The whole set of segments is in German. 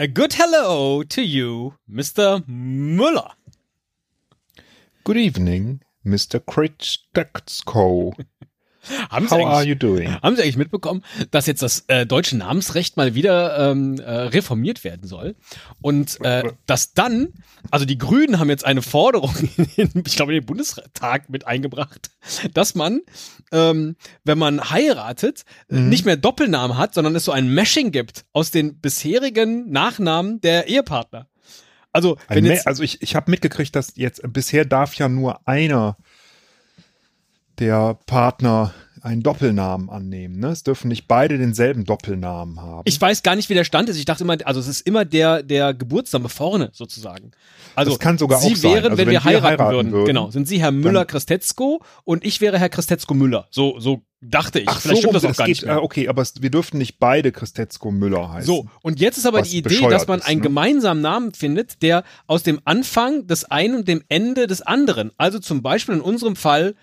A good hello to you, Mr. Müller. Good evening, Mr. Kritschko. Haben Sie, How are eigentlich, you doing? haben Sie eigentlich mitbekommen, dass jetzt das äh, deutsche Namensrecht mal wieder ähm, äh, reformiert werden soll? Und äh, dass dann, also die Grünen haben jetzt eine Forderung, in, ich glaube, in den Bundestag mit eingebracht, dass man, ähm, wenn man heiratet, äh, nicht mehr Doppelnamen hat, sondern es so ein Meshing gibt aus den bisherigen Nachnamen der Ehepartner. Also, wenn jetzt, also ich, ich habe mitgekriegt, dass jetzt bisher darf ja nur einer der Partner einen Doppelnamen annehmen. Ne? Es dürfen nicht beide denselben Doppelnamen haben. Ich weiß gar nicht, wie der Stand ist. Ich dachte immer, also es ist immer der, der Geburtsname vorne sozusagen. Also Das kann sogar Sie auch sein. wären, Also wenn, wenn wir heiraten, heiraten würden. würden, Genau, sind Sie Herr Müller Christetzko und ich wäre Herr Christetzko Müller. So, so dachte ich. Ach Vielleicht so, stimmt das auch gar geht, nicht mehr. äh, okay, aber es, wir dürften nicht beide Christetzko Müller heißen. So, und jetzt ist aber die Idee, dass man ist, einen ne? gemeinsamen Namen findet, der aus dem Anfang des einen und dem Ende des anderen, also zum Beispiel in unserem Fall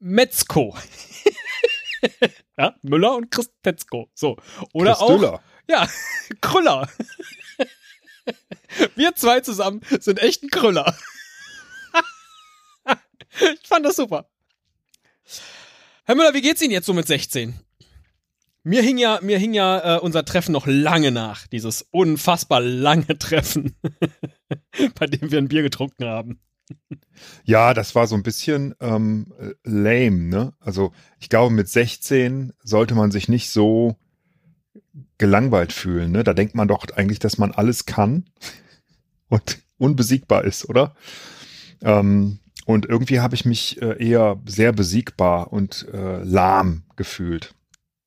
Metzko. ja, Müller und Christetzko. So. Oder auch Christüller. Ja, Krüller. Wir zwei zusammen sind echt ein Krüller. Ich fand das super. Herr Müller, wie geht's Ihnen jetzt so mit 16? Mir hing ja, mir hing ja äh, unser Treffen noch lange nach. Dieses unfassbar lange Treffen, bei dem wir ein Bier getrunken haben. Ja, das war so ein bisschen ähm, äh, lame, ne? Also ich glaube, mit 16 sollte man sich nicht so gelangweilt fühlen, ne? Da denkt man doch eigentlich, dass man alles kann und unbesiegbar ist, oder? Ähm, und irgendwie habe ich mich äh, eher sehr besiegbar und äh, lahm gefühlt.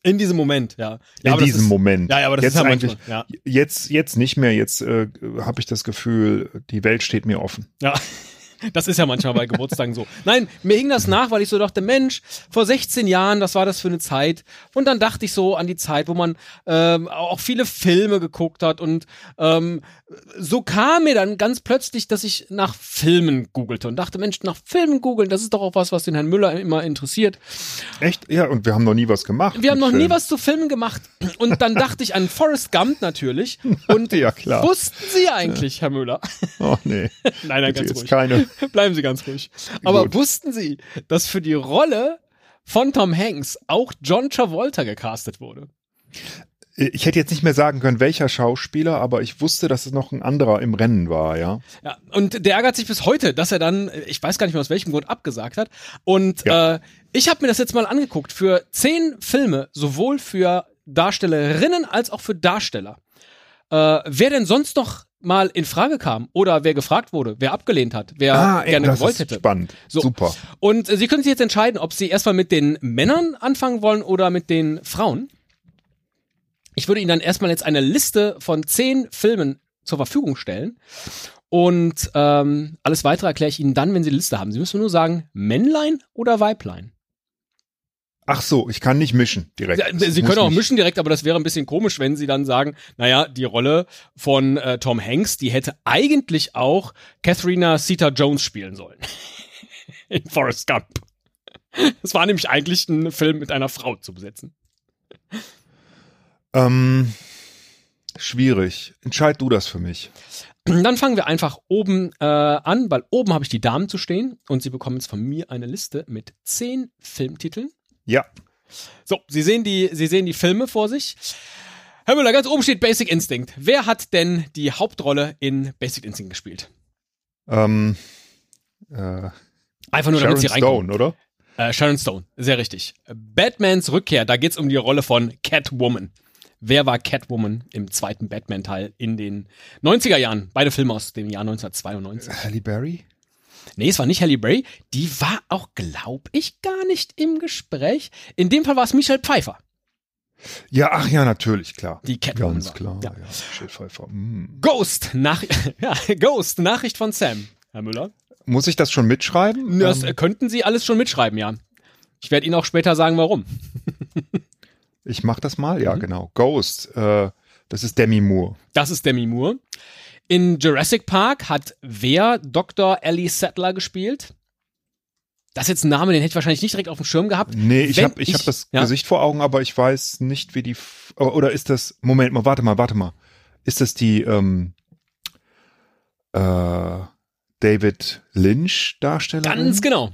In diesem Moment, ja. ja in diesem ist, Moment. Ja, ja, aber das jetzt ist ja eigentlich, manchmal, ja. jetzt, jetzt nicht mehr. Jetzt äh, habe ich das Gefühl, die Welt steht mir offen. Ja, das ist ja manchmal bei Geburtstagen so. Nein, mir hing das nach, weil ich so dachte, Mensch, vor 16 Jahren, das war das für eine Zeit. Und dann dachte ich so an die Zeit, wo man ähm, auch viele Filme geguckt hat. Und ähm, so kam mir dann ganz plötzlich, dass ich nach Filmen googelte und dachte, Mensch, nach Filmen googeln, das ist doch auch was, was den Herrn Müller immer interessiert. Echt? Ja, und wir haben noch nie was gemacht. Wir haben noch nie Film. was zu Filmen gemacht. Und dann dachte ich an Forrest Gump natürlich. Und Ja, klar. wussten Sie eigentlich, Herr Müller? Oh nee. Nein, nein, Bitte ganz ruhig. keine. Bleiben Sie ganz ruhig. Aber Gut. wussten Sie, dass für die Rolle von Tom Hanks auch John Travolta gecastet wurde? Ich hätte jetzt nicht mehr sagen können, welcher Schauspieler, aber ich wusste, dass es noch ein anderer im Rennen war, ja. Ja, und der ärgert sich bis heute, dass er dann, ich weiß gar nicht mehr aus welchem Grund, abgesagt hat. Und Ja. äh, ich habe mir das jetzt mal angeguckt. Für zehn Filme, sowohl für Darstellerinnen als auch für Darsteller. Äh, wer denn sonst noch mal in Frage kam oder wer gefragt wurde, wer abgelehnt hat, wer ey, gerne das gewollt ist hätte. spannend. So. Super. Und äh, Sie können sich jetzt entscheiden, ob Sie erstmal mit den Männern anfangen wollen oder mit den Frauen. Ich würde Ihnen dann erstmal jetzt eine Liste von zehn Filmen zur Verfügung stellen. Und ähm, alles weitere erkläre ich Ihnen dann, wenn Sie die Liste haben. Sie müssen nur sagen, Männlein oder Weiblein. Ach so, ich kann nicht mischen direkt. Sie, Sie können auch nicht- mischen direkt, aber das wäre ein bisschen komisch, wenn Sie dann sagen, naja, die Rolle von äh, Tom Hanks, die hätte eigentlich auch Katharina Zeta-Jones spielen sollen. In Forrest Gump. Es war nämlich eigentlich ein Film mit einer Frau zu besetzen. Ähm, schwierig. Entscheid du das für mich. Dann fangen wir einfach oben äh, an, weil oben habe ich die Damen zu stehen und Sie bekommen jetzt von mir eine Liste mit zehn Filmtiteln. Ja. So, Sie sehen die, Sie sehen die Filme vor sich. Herr Müller, ganz oben steht Basic Instinct. Wer hat denn die Hauptrolle in Basic Instinct gespielt? Ähm, äh, Einfach nur, Sharon damit Sie reinkommen. Stone, oder? Äh, Sharon Stone, sehr richtig. Batmans Rückkehr, da geht's um die Rolle von Catwoman. Wer war Catwoman im zweiten Batman-Teil in den 90er Jahren? Beide Filme aus dem Jahr 1992. Halle Berry? Nee, es war nicht Halle Berry. Die war auch, glaube ich, gar nicht im Gespräch. In dem Fall war es Michelle Pfeiffer, Ja, ach ja, natürlich, klar. die Catwoman Ganz war. klar. Ja. Ja, Michelle Pfeiffer. Mm. Ghost, nach ja, Ghost, Nachricht von Sam. Herr Müller. Muss ich das schon mitschreiben? Das Ähm, könnten Sie alles schon mitschreiben, ja. Ich werde Ihnen auch später sagen, warum. ich mach das mal, ja, Mhm. genau. Ghost, äh, das ist Demi Moore. Das ist Demi Moore. In Jurassic Park hat wer Dr. Ellie Sattler gespielt? Das ist jetzt ein Name, den hätte ich wahrscheinlich nicht direkt auf dem Schirm gehabt. Nee, ich habe ich ich- hab das ja. Gesicht vor Augen, aber ich weiß nicht, wie die. Oder ist das. Moment mal, warte mal, warte mal. Ist das die ähm, äh, David Lynch Darstellerin? Ganz genau.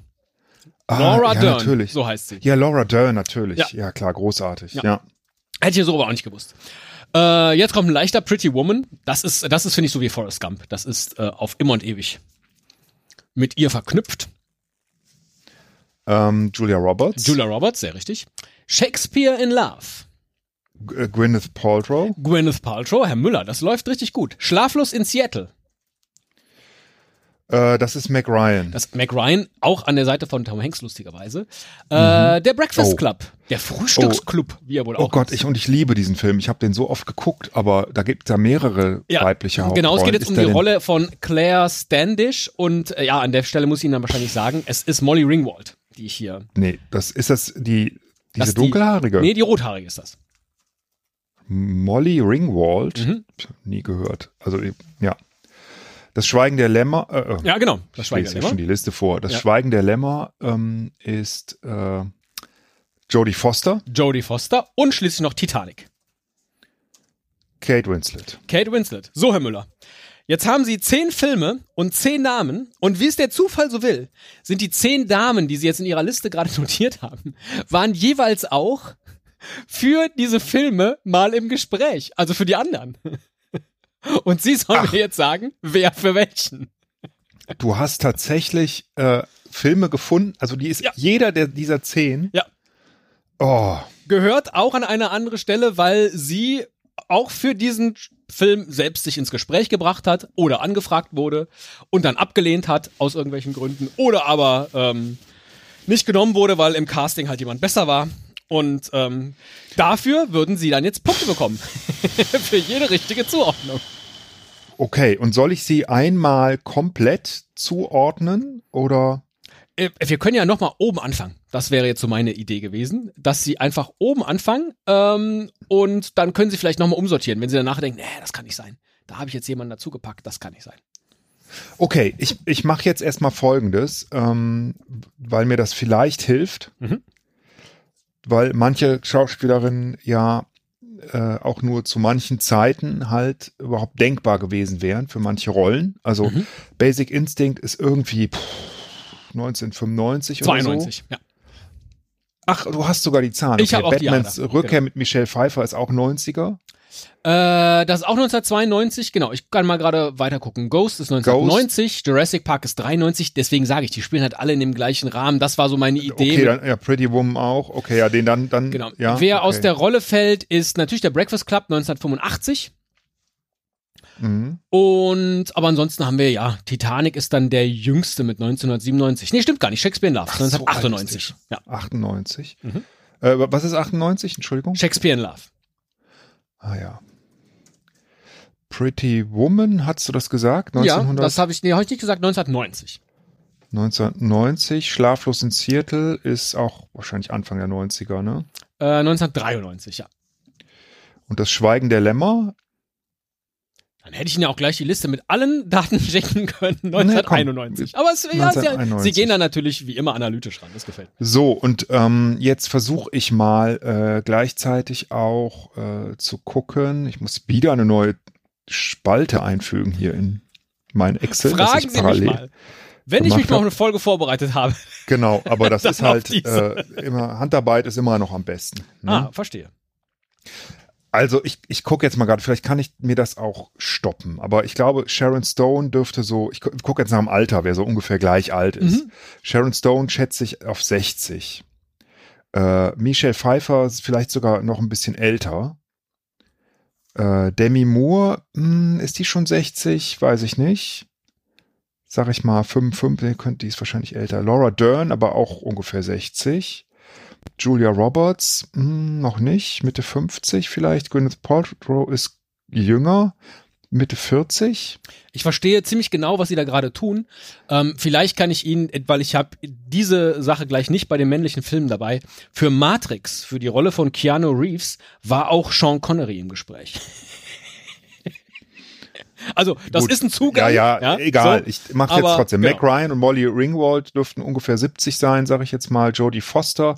ah, Laura ja, Dern, Natürlich. so heißt sie. Ja, Laura Dern, natürlich. Ja. Ja, klar, großartig. Ja. Ja. Hätte ich so aber auch nicht gewusst. Äh, jetzt kommt ein leichter Pretty Woman. Das ist, das ist finde ich, so wie Forrest Gump. Das ist äh, auf immer und ewig mit ihr verknüpft. Ähm, Julia Roberts. Julia Roberts, sehr richtig. Shakespeare in Love. G- äh, Gwyneth Paltrow. Gwyneth Paltrow, Herr Müller, das läuft richtig gut. Schlaflos in Seattle. Äh, das ist Mac Ryan. Das Mac Ryan, auch an der Seite von Tom Hanks, lustigerweise. Äh, der Breakfast Oh. Club. Der Frühstücksclub, wie er wohl Oh auch Gott, heißt. ich und ich liebe diesen Film. Ich habe den so oft geguckt, aber da gibt es ja mehrere Ja, weibliche Hauptrollen. Genau, es geht jetzt Ist um die denn- Rolle von Claire Standish und äh, ja, an der Stelle muss ich Ihnen dann wahrscheinlich sagen, es ist Molly Ringwald, die ich hier. Nee, das ist das die Das diese die- dunkelhaarige. Nee, die rothaarige ist das. Molly Ringwald. Mhm. Nie gehört. Also ja. Das Schweigen der Lämmer. Äh, äh, Ja, genau. Das ich Schweigen lese der ja schon Lämmer. die Liste vor. Das Ja. Schweigen der Lämmer ähm, ist äh, Jodie Foster, Jodie Foster und schließlich noch Titanic. Kate Winslet. Kate Winslet. So, Herr Müller. Jetzt haben Sie zehn Filme und zehn Namen und wie es der Zufall so will, sind die zehn Damen, die Sie jetzt in Ihrer Liste gerade notiert haben, waren jeweils auch für diese Filme mal im Gespräch, also für die anderen. Und Sie sollen Ach. mir jetzt sagen, wer für welchen. Du hast tatsächlich äh, Filme gefunden. Also die ist Ja. jeder der dieser zehn. Ja. Oh, Gehört auch an eine andere Stelle, weil sie auch für diesen Film selbst sich ins Gespräch gebracht hat oder angefragt wurde und dann abgelehnt hat aus irgendwelchen Gründen oder aber ähm, nicht genommen wurde, weil im Casting halt jemand besser war. Und ähm, dafür würden sie dann jetzt Punkte bekommen. für jede richtige Zuordnung. okay. Und soll ich sie einmal komplett zuordnen oder? Äh, Wir können ja nochmal oben anfangen. Das wäre jetzt so meine Idee gewesen, dass sie einfach oben anfangen ähm, und dann können sie vielleicht nochmal umsortieren, wenn sie danach denken, nee, das kann nicht sein. Da habe ich jetzt jemanden dazugepackt, das kann nicht sein. Okay, ich, ich mache jetzt erstmal Folgendes, ähm, weil mir das vielleicht hilft, Mhm. Weil manche Schauspielerinnen ja äh, auch nur zu manchen Zeiten halt überhaupt denkbar gewesen wären für manche Rollen. Also Mhm. Basic Instinct ist irgendwie pff, 1995 oder 92, ja. so. Ach, du hast sogar die Zahlen. Ich hab auch die Jahre Batmans. Rückkehr Genau. mit Michelle Pfeiffer ist auch 90er. Äh, das ist auch 1992, genau. Ich kann mal gerade weiter gucken. Ghost ist 1990, Jurassic Park ist 93, deswegen sage ich, die spielen halt alle in dem gleichen Rahmen. Das war so meine Idee. Okay, dann, ja, Pretty Woman auch. Okay, ja, den dann, dann, Genau. ja. Wer okay. aus der Rolle fällt, ist natürlich der Breakfast Club 1985. Mhm. Und, aber ansonsten haben wir, ja, Titanic ist dann der jüngste mit 1997. Nee, stimmt gar nicht. Shakespeare in Love, Ach, so alt ist 1998. der ja. 98. Mhm. Äh, was ist 98? Entschuldigung. Shakespeare in Love. Ah ja. Pretty Woman, hast du das gesagt? Ja, 1900, das habe ich, nee, hab ich nicht gesagt, 1990. 1990. Schlaflos in Seattle ist auch wahrscheinlich Anfang der 90er, ne? Äh, 1993, ja. Und das Schweigen der Lämmer, Dann hätte ich Ihnen ja auch gleich die Liste mit allen Daten schicken können, 1991. Aber es, ja, Sie, 1991. Gehen da natürlich wie immer analytisch ran, das gefällt mir. So, und ähm, jetzt versuche ich mal äh, gleichzeitig auch äh, zu gucken. Ich muss wieder eine neue Spalte einfügen hier in mein Excel. Fragen ich Sie mich parallel- mal. Wenn ich mich gemacht mal auf hab. eine Folge vorbereitet habe. Genau, aber das ist halt äh, immer, Handarbeit ist immer noch am besten. Ne? Ah, verstehe. Also ich, ich gucke jetzt mal gerade, vielleicht kann ich mir das auch stoppen. Aber ich glaube, Sharon Stone dürfte so, ich gu- gucke jetzt nach dem Alter, wer so ungefähr gleich alt ist. Mhm. Sharon Stone schätze ich auf 60. Äh, Michelle Pfeiffer ist vielleicht sogar noch ein bisschen älter. Äh, Demi Moore, mh, ist die schon 60? Weiß ich nicht. Sag ich mal 55, nee, könnte die ist wahrscheinlich älter. Laura Dern, aber auch ungefähr 60. Julia Roberts, mh, noch nicht, Mitte 50 vielleicht. Gwyneth Paltrow ist jünger. Mitte 40. Ich verstehe ziemlich genau, was sie da gerade tun. Ähm, vielleicht kann ich Ihnen, weil ich habe diese Sache gleich nicht bei den männlichen Filmen dabei. Für Matrix, für die Rolle von Keanu Reeves, war auch Sean Connery im Gespräch. Also, das Gut. ist ein Zugang. Ja, ja, egal. so. ich mache Aber, jetzt trotzdem. genau. Mac Ryan und Molly Ringwald dürften ungefähr 70 sein, sage ich jetzt mal. Jodie Foster,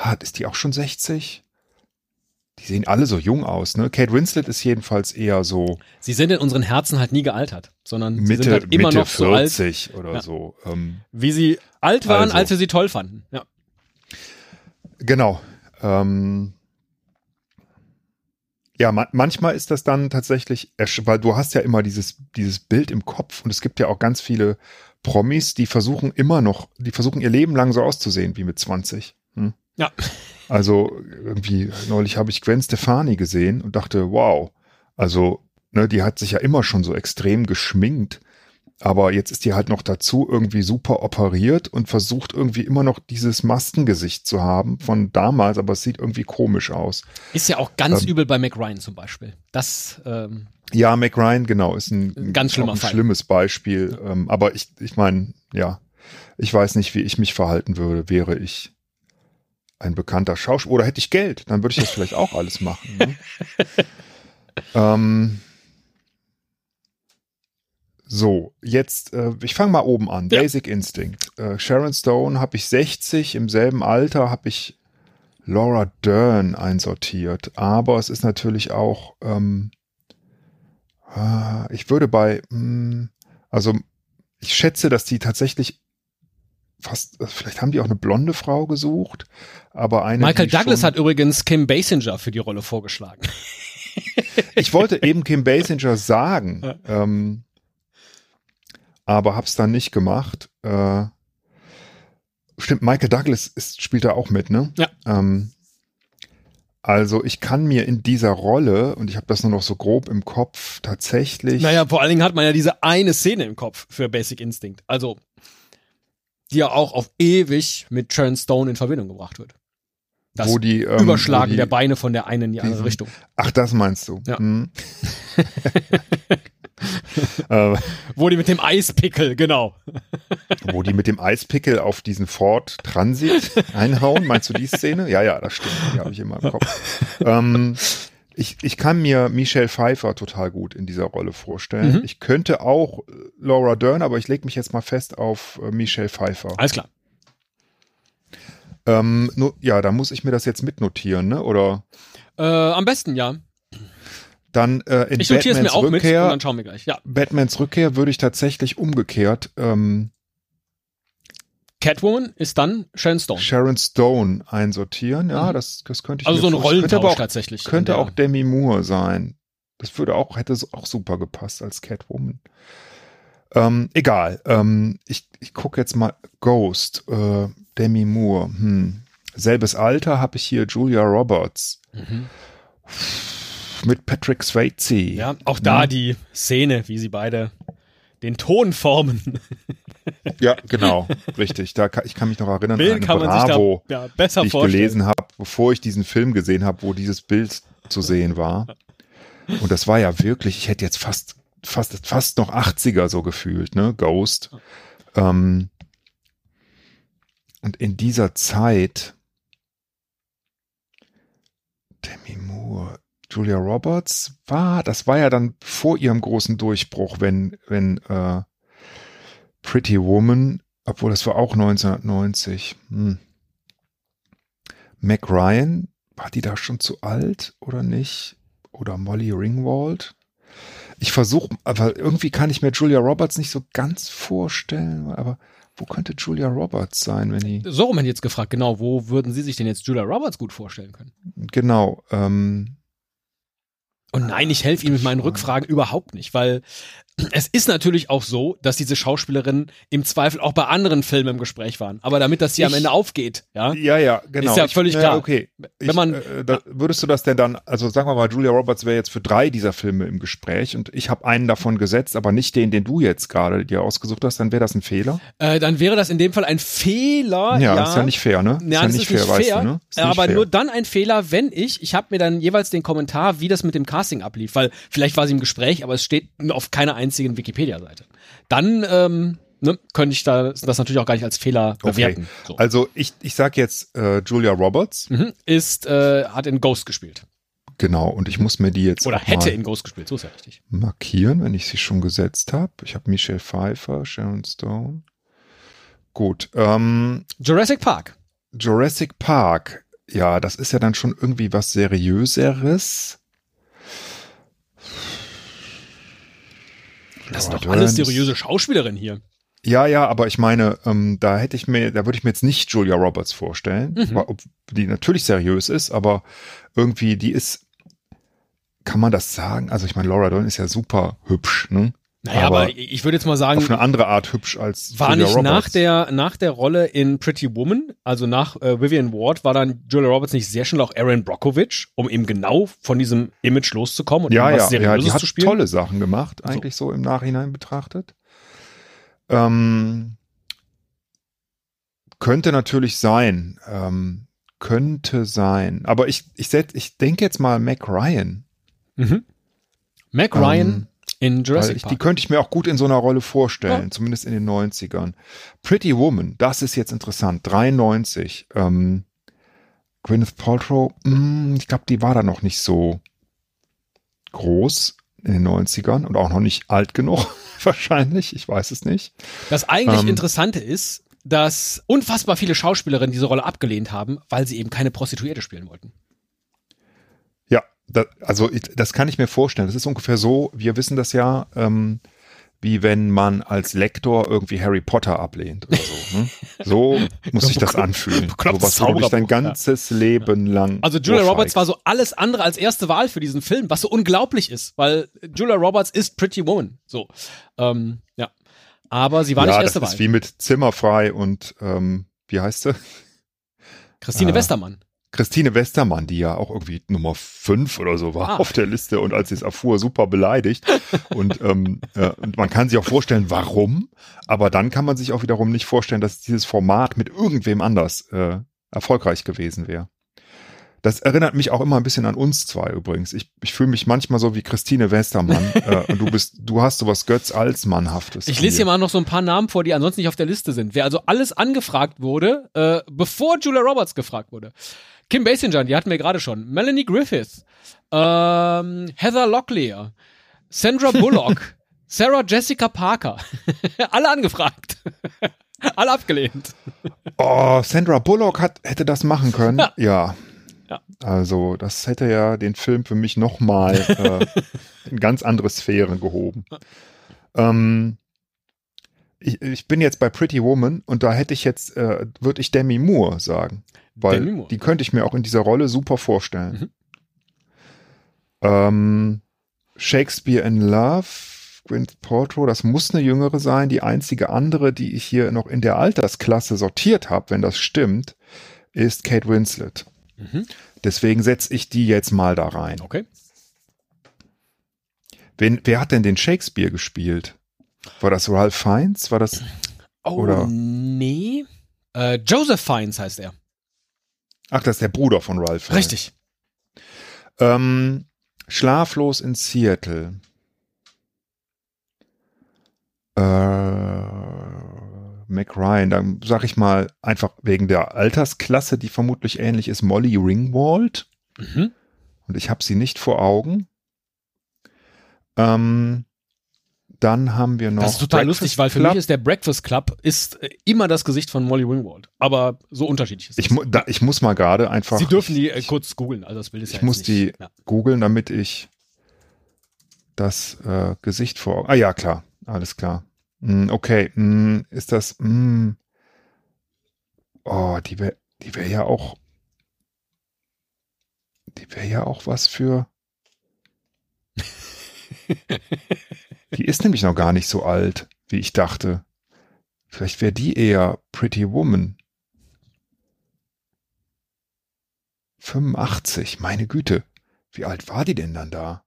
ah, ist die auch schon 60? Die sehen alle so jung aus, ne? Kate Winslet ist jedenfalls eher so Sie sind in unseren Herzen halt nie gealtert, sondern sie Mitte, sind halt immer Mitte noch so alt, 40 oder Ja. so. Ähm, wie sie alt waren, Also. als wir sie toll fanden. Ja. Genau. Ähm, ja, ma manchmal ist das dann tatsächlich, weil du hast ja immer dieses, dieses Bild im Kopf und es gibt ja auch ganz viele Promis, die versuchen immer noch, die versuchen ihr Leben lang so auszusehen wie mit 20. Hm? Ja. Also irgendwie, neulich habe ich Gwen Stefani gesehen und dachte, wow, also, ne, die hat sich ja immer schon so extrem geschminkt. Aber jetzt ist die halt noch dazu irgendwie super operiert und versucht irgendwie immer noch dieses Maskengesicht zu haben von damals, aber es sieht irgendwie komisch aus. Ist ja auch ganz Ähm. übel bei Mac Ryan zum Beispiel. Das, ähm, Ja, Mac Ryan, genau, ist ein, Ein ganz schlimmer ein Fall. schlimmes Beispiel. Ähm, aber ich, ich meine, ja, ich weiß nicht, wie ich mich verhalten würde, wäre ich ein bekannter Schauspieler. Oder hätte ich Geld, dann würde ich das vielleicht auch alles machen. Ne? ähm, so, jetzt, äh, ich fange mal oben an. Ja. Basic Instinct. Äh, Sharon Stone habe ich 60, im selben Alter habe ich Laura Dern einsortiert. Aber es ist natürlich auch, ähm, ah, ich würde bei, mh, also ich schätze, dass die tatsächlich fast, also vielleicht haben die auch eine blonde Frau gesucht, aber eine. Michael Douglas hat übrigens Kim Basinger für die Rolle vorgeschlagen. Ich wollte eben Kim Basinger sagen, Ja. ähm, aber hab's dann nicht gemacht. Äh, stimmt, Michael Douglas ist, spielt da auch mit, ne? Ja. Ähm, also ich kann mir in dieser Rolle, und ich habe das nur noch so grob im Kopf, tatsächlich. Naja, vor allen Dingen hat man ja diese eine Szene im Kopf für Basic Instinct. Also, die ja auch auf ewig mit Sharon Stone in Verbindung gebracht wird. Das wo die, ähm, Überschlagen wo die, der Beine von der einen in die andere Richtung. Ach, das meinst du. Ja. Hm. äh, Wo die mit dem Eispickel, genau. wo die mit dem Eispickel auf diesen Ford Transit einhauen. Meinst du die Szene? Ja, ja, das stimmt. Die habe ich immer im Kopf. ähm, ich, ich kann mir Michelle Pfeiffer total gut in dieser Rolle vorstellen. Mhm. Ich könnte auch äh, Laura Dern, aber ich lege mich jetzt mal fest auf äh, Michelle Pfeiffer. Alles klar. Ähm, nur, ja, da muss ich mir das jetzt mitnotieren, ne? Oder Äh, am besten, ja. dann äh, in Ich notiere es Batmans mir auch mit und Rückkehr, dann schauen wir gleich. Ja. Batmans Rückkehr würde ich tatsächlich umgekehrt ähm, Catwoman ist dann Sharon Stone. Sharon Stone einsortieren. Ja, Mhm. das, das könnte ich Also so ein vorstellen. Könnte Rollentausch auch tatsächlich. Könnte auch Demi Moore sein. Das würde auch, hätte auch super gepasst als Catwoman. Ähm, egal. Ähm, ich ich gucke jetzt mal Ghost, äh, Demi Moore. Hm. Selbes Alter habe ich hier Julia Roberts Mhm. mit Patrick Swayze. Ja, auch da Mhm. die Szene, wie sie beide den Ton formen. Ja, genau, richtig. Da kann, ich kann mich noch erinnern Bild an eine kann Bravo, da ja, besser die ich vorstellen. gelesen habe, bevor ich diesen Film gesehen habe, wo dieses Bild zu sehen war. Und das war ja wirklich, ich hätte jetzt fast, fast, fast noch 80er so gefühlt, ne? Ghost. Ähm, und in dieser Zeit Demi Moore, Julia Roberts war, das war ja dann vor ihrem großen Durchbruch, wenn, wenn äh, Pretty Woman, obwohl das war auch 1990. Hm. Mac Ryan, war die da schon zu alt oder nicht? Oder Molly Ringwald? Ich versuche, aber irgendwie kann ich mir Julia Roberts nicht so ganz vorstellen, aber wo könnte Julia Roberts sein, wenn die, So rum hätte ich jetzt gefragt, genau, wo würden Sie sich denn jetzt Julia Roberts gut vorstellen können? genau, ähm, Und nein, ich helfe Ihnen mit meinen Frage. Rückfragen überhaupt nicht, weil es ist natürlich auch so, dass diese Schauspielerinnen im Zweifel auch bei anderen Filmen im Gespräch waren. Aber damit das hier Ich- am Ende aufgeht, ja. Ja, ja, genau. Ist ja Ich- völlig ja, klar. Okay. Wenn ich, man- äh, da, würdest du das denn dann, also sagen wir mal, Julia Roberts wäre jetzt für drei dieser Filme im Gespräch und ich habe einen davon gesetzt, aber nicht den, den du jetzt gerade dir ausgesucht hast, dann wäre das ein Fehler? Äh, dann wäre das in dem Fall ein Fehler. ja, ja, ist ja nicht fair, ne? Ja, das ist nicht fair, weißt du, ne? Ist nicht aber fair. nur dann ein Fehler, wenn ich, ich habe mir dann jeweils den Kommentar, wie das mit dem Casting ablief, weil vielleicht war sie im Gespräch, aber es steht auf keiner einzigen Wikipedia-Seite. Dann ähm, ne, könnte ich da, das natürlich auch gar nicht als Fehler bewerten. So. Also ich, ich sag jetzt äh, Julia Roberts, Mhm. Ist, äh, hat in Ghost gespielt. genau, und ich muss mir die jetzt Oder hätte in Ghost gespielt, so ist ja richtig. markieren, wenn ich sie schon gesetzt habe. Ich habe Michelle Pfeiffer, Sharon Stone. Gut, ähm, Jurassic Park. Jurassic Park. Ja, das ist ja dann schon irgendwie was Seriöseres. Das sind doch alles seriöse Schauspielerinnen hier. Ja, ja, aber ich meine, ähm, da hätte ich mir, da würde ich mir jetzt nicht Julia Roberts vorstellen, Mhm. ob die natürlich seriös ist, aber irgendwie die ist, kann man das sagen? Also ich meine, Laura Dern ist ja super hübsch, ne? Naja, aber, ich würde jetzt mal sagen, auf eine andere Art hübsch als war Julia nicht Roberts. nach der, nach der Rolle in Pretty Woman, also nach äh, Vivian Ward, war dann Julia Roberts nicht sehr schnell auch Aaron Brockovich, um eben genau von diesem Image loszukommen und ja, ja, was ja, Seriöses die hat zu spielen? tolle Sachen gemacht, eigentlich so, im Nachhinein betrachtet. Ähm, könnte natürlich sein, ähm, könnte sein, aber ich, ich, setz, ich denke jetzt mal Mac Ryan. Mhm. Mac Ähm, Ryan in Jurassic ich, die könnte ich mir auch gut in so einer Rolle vorstellen, Ja. zumindest in den 90ern. Pretty Woman, das ist jetzt interessant, 93. Ähm, Gwyneth Paltrow, mh, ich glaube, die war da noch nicht so groß in den 90ern und auch noch nicht alt genug, wahrscheinlich, ich weiß es nicht. Das eigentlich ähm, Interessante ist, dass unfassbar viele Schauspielerinnen diese Rolle abgelehnt haben, weil sie eben keine Prostituierte spielen wollten. Ja, da, also ich, das kann ich mir vorstellen. Das ist ungefähr so, wir wissen das ja, ähm, wie wenn man als Lektor irgendwie Harry Potter ablehnt oder so. Ne? So muss sich das anfühlen. beklopptes So was, du dich dein Zauberbuch, ja. ganzes Leben lang. Also Julia Roberts war so alles andere als erste Wahl für diesen Film, was so unglaublich ist, weil Julia Roberts ist Pretty Woman. So, ähm, ja. Aber sie war ja, nicht das erste Wahl. ist wie mit Zimmerfrei und ähm, wie heißt sie? Christine äh, Westermann. Christine Westermann, die ja auch irgendwie Nummer fünf oder so war Ah. auf der Liste und als sie es erfuhr, super beleidigt. und, ähm, äh, und man kann sich auch vorstellen, warum, aber dann kann man sich auch wiederum nicht vorstellen, dass dieses Format mit irgendwem anders äh, erfolgreich gewesen wäre. Das erinnert mich auch immer ein bisschen an uns zwei übrigens. Ich, ich fühle mich manchmal so wie Christine Westermann äh, und du bist, du hast sowas Götz Alsmannhaftes. Ich an lese hier mal noch so ein paar Namen vor, die ansonsten nicht auf der Liste sind. Wer also alles angefragt wurde, äh, bevor Julia Roberts gefragt wurde. Kim Basinger, die hatten wir gerade schon. Melanie Griffith, ähm, Heather Locklear, Sandra Bullock, Sarah Jessica Parker. Alle angefragt. Alle abgelehnt. Oh, Sandra Bullock hat, hätte das machen können. Ja. Ja. Ja. Also, das hätte ja den Film für mich nochmal äh, in ganz andere Sphären gehoben. Ähm, ich, ich bin jetzt bei Pretty Woman und da hätte ich jetzt, äh, würde ich Demi Moore sagen. Weil die könnte ich mir auch in dieser Rolle super vorstellen. Mhm. Ähm, Shakespeare in Love, Gwyneth Paltrow, das muss eine jüngere sein. Die einzige andere, die ich hier noch in der Altersklasse sortiert habe, wenn das stimmt, ist Kate Winslet. Mhm. Deswegen setze ich die jetzt mal da rein. Okay. Wen, wer hat denn den Shakespeare gespielt? War das Ralph Fiennes? War das? Oh, Oder- nee. Äh, Joseph Fiennes heißt er. Ach, das ist der Bruder von Ralph. Richtig. Ähm, Schlaflos in Seattle. Äh, Mac Ryan, dann sag ich mal einfach wegen der Altersklasse, die vermutlich ähnlich ist, Molly Ringwald. Mhm. Und ich habe sie nicht vor Augen. Ähm, dann haben wir noch. Das ist total Breakfast lustig, weil für Club. mich ist der Breakfast Club ist äh, immer das Gesicht von Molly Ringwald. Aber so unterschiedlich ist Ich, es. mu da, ich muss mal gerade einfach. Sie dürfen die äh, ich, kurz googeln, also das Bild ist ich ja muss jetzt die nicht, ja. googeln, damit ich das äh, Gesicht vor. Ah ja, klar, alles klar. Hm, okay, hm, ist das. Hm, oh, die wäre, die wäre ja auch. Die wäre ja auch was für. Die ist nämlich noch gar nicht so alt, wie ich dachte. Vielleicht wäre die eher Pretty Woman. 85, meine Güte. Wie alt war die denn dann da?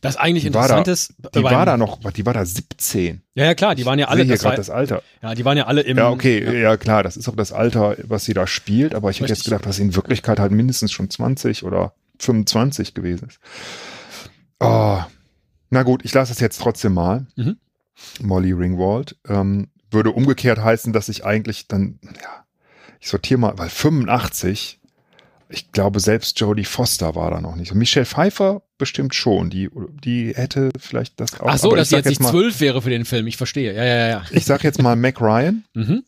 Das eigentlich Die war da- interessant ist. Die war da noch, die war da 17. Ja, ja, klar, die waren ja Ich alle. sehe hier gerade das Alter. ja, die waren ja alle im. Ja, okay, ja. klar, das ist auch das Alter, was sie da spielt, aber ich hätte jetzt Richtig. gedacht, dass sie in Wirklichkeit halt mindestens schon 20 oder 25 gewesen ist. Oh, na gut, ich lasse es jetzt trotzdem mal. Mhm. Molly Ringwald. Ähm, würde umgekehrt heißen, dass ich eigentlich dann, ja, ich sortiere mal, weil 85, ich glaube, selbst Jodie Foster war da noch nicht. Und Michelle Pfeiffer bestimmt schon. Die, die hätte vielleicht das auch. Ach so, dass sie sag jetzt nicht zwölf wäre für den Film. Ich verstehe. Ja, ja, ja. Ich sag jetzt mal Mac Ryan Mhm.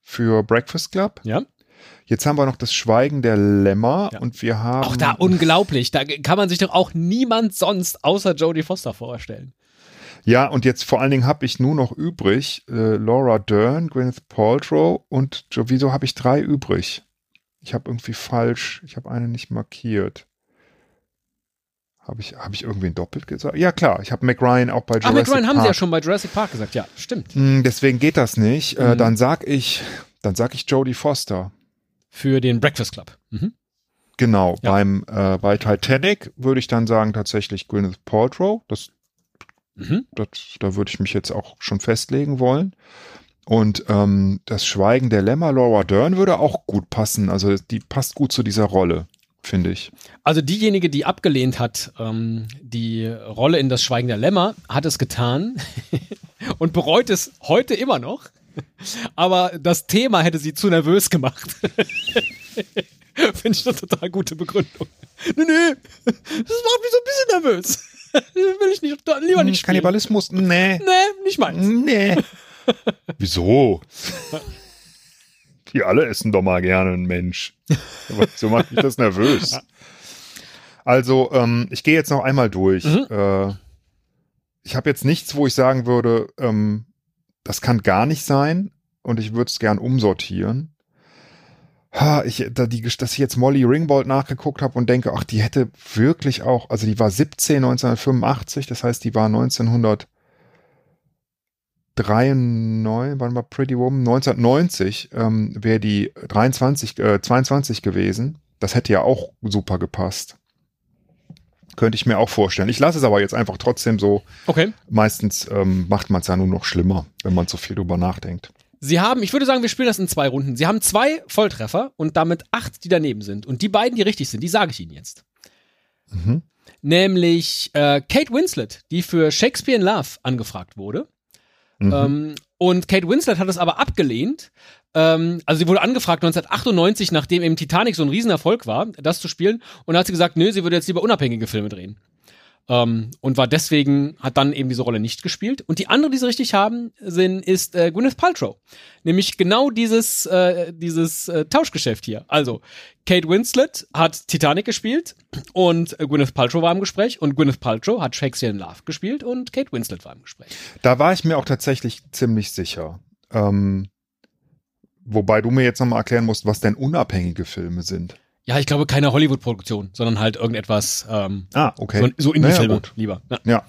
für Breakfast Club. Ja. Jetzt haben wir noch das Schweigen der Lämmer Ja. und wir haben. Auch da unglaublich. Da kann man sich doch auch niemand sonst außer Jodie Foster vorstellen. Ja, und jetzt vor allen Dingen habe ich nur noch übrig äh, Laura Dern, Gwyneth Paltrow und wieso habe ich drei übrig? Ich habe irgendwie falsch, ich habe eine nicht markiert. Habe ich, hab ich irgendwen doppelt gesagt? Ja, klar, ich habe Mac Ryan auch bei Ach, Jurassic Mac Ryan haben Park. sie ja schon bei Jurassic Park gesagt. Ja, stimmt. Hm, deswegen geht das nicht. Äh, Mhm. dann sag ich, dann sag ich Jodie Foster. Für den Breakfast Club. Mhm. Genau, Ja. beim äh, bei Titanic würde ich dann sagen tatsächlich Gwyneth Paltrow. Das Mhm. das, da würde ich mich jetzt auch schon festlegen wollen. Und ähm, das Schweigen der Lämmer, Laura Dern, würde auch gut passen. Also die passt gut zu dieser Rolle, finde ich. Also diejenige, die abgelehnt hat, ähm, die Rolle in das Schweigen der Lämmer, hat es getan und bereut es heute immer noch. Aber das Thema hätte sie zu nervös gemacht. Finde ich eine total gute Begründung. Nee, nee, das macht mich so ein bisschen nervös. Will ich nicht, lieber nicht spielen. Kannibalismus? Nee. Nee, nicht meins. Nee. Wieso? Die alle essen doch mal gerne einen Mensch. Aber so macht mich das nervös. Also, ähm, ich gehe jetzt noch einmal durch. Mhm. Äh, ich habe jetzt nichts, wo ich sagen würde, ähm, das kann gar nicht sein und ich würde es gern umsortieren. Ha, ich, da die, dass ich jetzt Molly Ringwald nachgeguckt habe und denke, ach, die hätte wirklich auch, also die war 17 1985, das heißt, die war 1900 93, wann war Pretty Woman? 1990 ähm, wäre die 23, äh, 22 gewesen. Das hätte ja auch super gepasst. Könnte ich mir auch vorstellen. Ich lasse es aber jetzt einfach trotzdem so. Okay. Meistens ähm, macht man es ja nur noch schlimmer, wenn man so viel drüber nachdenkt. Sie haben, ich würde sagen, wir spielen das in zwei Runden. Sie haben zwei Volltreffer und damit acht, die daneben sind. Und die beiden, die richtig sind, die sage ich Ihnen jetzt. Mhm. Nämlich äh, Kate Winslet, die für Shakespeare in Love angefragt wurde. Mhm. Ähm, und Kate Winslet hat es aber abgelehnt. Ähm, also sie wurde angefragt 1998, nachdem eben Titanic so ein Riesenerfolg war, das zu spielen. Und da hat sie gesagt, nö, sie würde jetzt lieber unabhängige Filme drehen. Ähm, und war deswegen, hat dann eben diese Rolle nicht gespielt. Und die andere, die sie richtig haben, sind, ist äh, Gwyneth Paltrow. Nämlich genau dieses, äh, dieses äh, Tauschgeschäft hier. Also, Kate Winslet hat Titanic gespielt und äh, Gwyneth Paltrow war im Gespräch und Gwyneth Paltrow hat Shakespeare in Love gespielt und Kate Winslet war im Gespräch. Da war ich mir auch tatsächlich ziemlich sicher. Ähm, wobei du mir jetzt nochmal erklären musst, was denn unabhängige Filme sind. Ja, ich glaube keine Hollywood-Produktion, sondern halt irgendetwas ähm, Ah, okay. so, so Naja, Indie-Filme gut. lieber. Ja. Ja.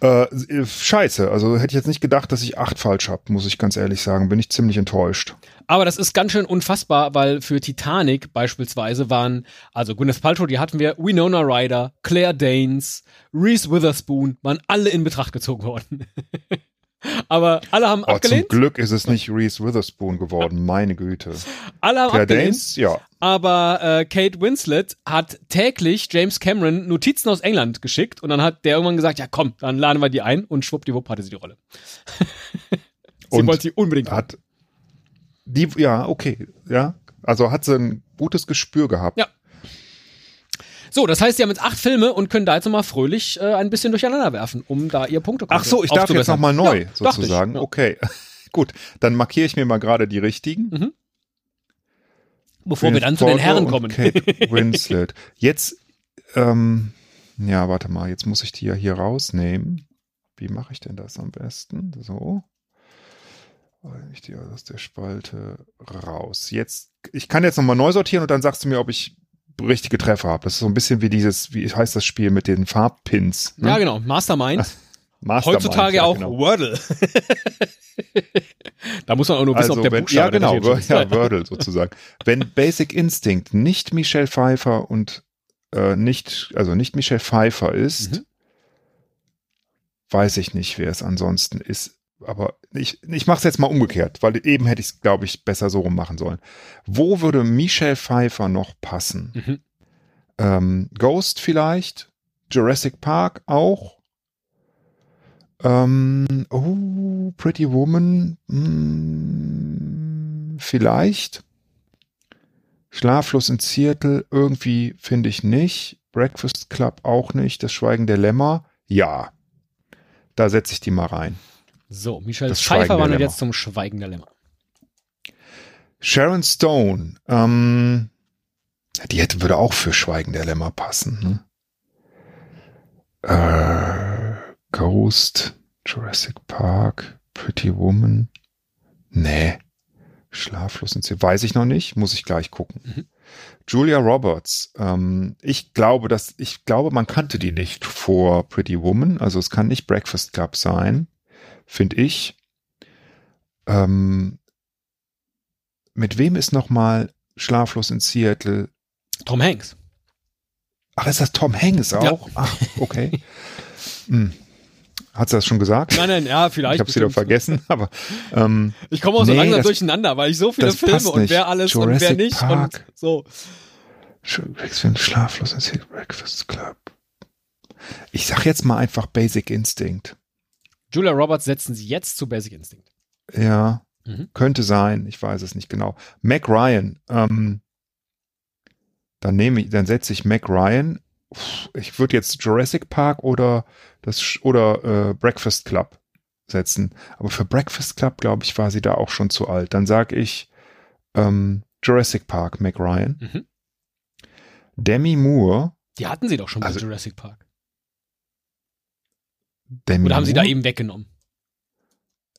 Äh, äh, scheiße, also hätte ich jetzt nicht gedacht, dass ich acht falsch habe, muss ich ganz ehrlich sagen. Bin ich ziemlich enttäuscht. Aber das ist ganz schön unfassbar, weil für Titanic beispielsweise waren, also Gwyneth Paltrow, die hatten wir, Winona Ryder, Claire Danes, Reese Witherspoon, waren alle in Betracht gezogen worden. Aber alle haben Oh, zum abgelehnt. Glück ist es nicht Reese Witherspoon geworden, meine Güte. Alle haben Claire abgelehnt. Danes, ja. Aber äh, Kate Winslet hat täglich James Cameron Notizen aus England geschickt und dann hat der irgendwann gesagt, ja komm, dann laden wir die ein und schwuppdiwupp hatte sie die Rolle. sie Und wollte sie unbedingt haben. Hat die, ja, okay, ja. Also hat sie ein gutes Gespür gehabt. Ja. So, das heißt, sie haben jetzt acht Filme und können da jetzt nochmal fröhlich äh, ein bisschen durcheinander werfen, um da ihr Punkte Ach so, ich darf jetzt nochmal neu, ja, sozusagen. Ich, ja. Okay. Gut, dann markiere ich mir mal gerade die richtigen. Mhm. Bevor wir dann zu den Herren kommen. Kate Winslet. Jetzt, ähm, ja, warte mal, jetzt muss ich die ja hier rausnehmen. Wie mache ich denn das am besten? So. Ich die aus der Spalte raus. Jetzt, ich kann jetzt nochmal neu sortieren und dann sagst du mir, ob ich richtige Treffer habe. Das ist so ein bisschen wie dieses, wie heißt das Spiel mit den Farbpins? Ne? Ja, genau. Mastermind. Mastermind Heutzutage ja, auch genau. Wordle. da muss man auch nur wissen, also, ob der wenn, Buchstabe Ja, genau. Ja, Wordle sozusagen. wenn Basic Instinct nicht Michelle Pfeiffer und äh, nicht, also nicht Michelle Pfeiffer ist, mhm. weiß ich nicht, wer es ansonsten ist. Aber ich, ich mache es jetzt mal umgekehrt, weil eben hätte ich es, glaube ich, besser so rum machen sollen. Wo würde Michelle Pfeiffer noch passen? Mhm. Ähm, Ghost vielleicht, Jurassic Park auch. Ähm, oh, Pretty Woman, mh, hm, vielleicht. Schlaflos in Seattle irgendwie finde ich nicht. Breakfast Club auch nicht. Das Schweigen der Lämmer, ja. Da setze ich die mal rein. So, Michelle Pfeiffer wandert jetzt zum Schweigen der Lämmer. Sharon Stone, ähm, die hätte, würde auch für Schweigen der Lämmer passen. Ne? Äh, Ghost, Jurassic Park, Pretty Woman. Nee. Schlaflos und sie weiß ich noch nicht, muss ich gleich gucken. Mhm. Julia Roberts, ähm, ich glaube, dass ich glaube, man kannte die nicht vor Pretty Woman, also es kann nicht Breakfast Club sein, finde ich. Ähm, mit wem ist noch mal Schlaflos in Seattle? Tom Hanks. Ach, ist das Tom Hanks auch? Ja. Ach, okay. hm. Hat sie das schon gesagt? Nein, nein, ja, vielleicht. Ich habe es wieder vergessen, aber ähm, ich komme auch so nee, langsam das, durcheinander, weil ich so viele Filme und wer alles Jurassic und wer nicht Park. und so. Schlaflos und Breakfast Club. Ich sag jetzt mal einfach Basic Instinct. Julia Roberts setzen sie jetzt zu Basic Instinct. Ja, mhm. könnte sein. Ich weiß es nicht genau. Mac Ryan. Ähm, dann nehme ich, dann setze ich Mac Ryan ich würde jetzt Jurassic Park oder das oder äh, Breakfast Club setzen. Aber für Breakfast Club, glaube ich, war sie da auch schon zu alt. Dann sage ich ähm, Jurassic Park, Mac Ryan. Mhm. Demi Moore. Die hatten sie doch schon bei also, Jurassic Park. Demi Oder haben sie da eben weggenommen?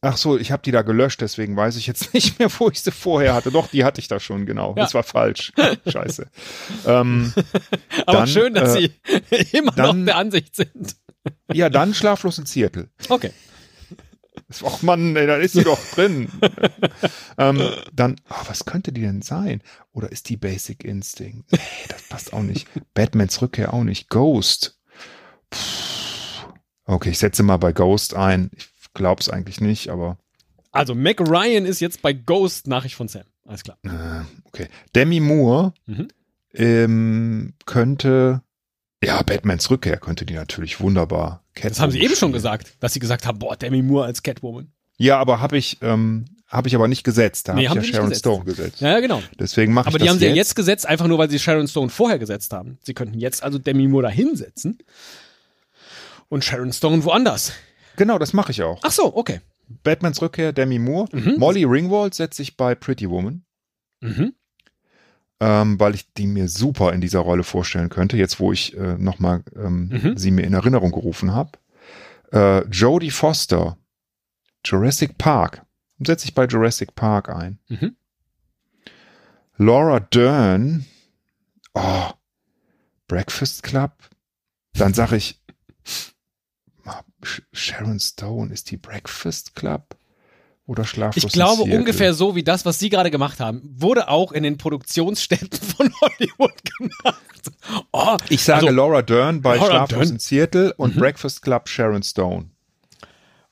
Ach so, ich habe die da gelöscht, deswegen weiß ich jetzt nicht mehr, wo ich sie vorher hatte. Doch, die hatte ich da schon, genau. Ja. Das war falsch. Scheiße. ähm, Aber dann, schön, dass äh, Sie immer dann, noch der Ansicht sind. ja, dann schlaflos in Seattle. Okay. Ach Mann, ey, da ist sie doch drin. ähm, dann, oh, was könnte die denn sein? Oder ist die Basic Instinct? Nee, das passt auch nicht. Batmans Rückkehr auch nicht. Ghost. Puh. Okay, ich setze mal bei Ghost ein. Ich glaub's eigentlich nicht, aber. Also Mac Ryan ist jetzt bei Ghost Nachricht von Sam. Alles klar. Äh, okay. Demi Moore mhm. ähm, könnte. Ja, Batmans Rückkehr könnte die natürlich wunderbar. Catwoman das haben sie eben schon gesagt, dass sie gesagt haben, boah, Demi Moore als Catwoman. Ja, aber habe ich, ähm, habe ich aber nicht gesetzt. Da nee, habe ich ja Sharon gesetzt. Stone gesetzt. Ja, genau. Deswegen mache ich Aber die haben sie ja jetzt gesetzt, einfach nur, weil sie Sharon Stone vorher gesetzt haben. Sie könnten jetzt also Demi Moore da hinsetzen und Sharon Stone woanders. Genau, das mache ich auch. Ach so, okay. Batmans Rückkehr, Demi Moore. Mhm. Molly Ringwald setze ich bei Pretty Woman. Mhm. Ähm, weil ich die mir super in dieser Rolle vorstellen könnte, jetzt wo ich äh, nochmal ähm, mhm. sie mir in Erinnerung gerufen habe. Äh, Jodie Foster, Jurassic Park. Setze ich bei Jurassic Park ein. Mhm. Laura Dern, oh, Breakfast Club. Dann sage ich Sharon Stone, ist die Breakfast Club? Oder Schlaflos Ich glaube, ungefähr so wie das, was Sie gerade gemacht haben, wurde auch in den Produktionsstätten von Hollywood gemacht. Oh, ich sage also, Laura Dern bei Laura Schlaflos Dern. in Seattle und mhm. Breakfast Club Sharon Stone.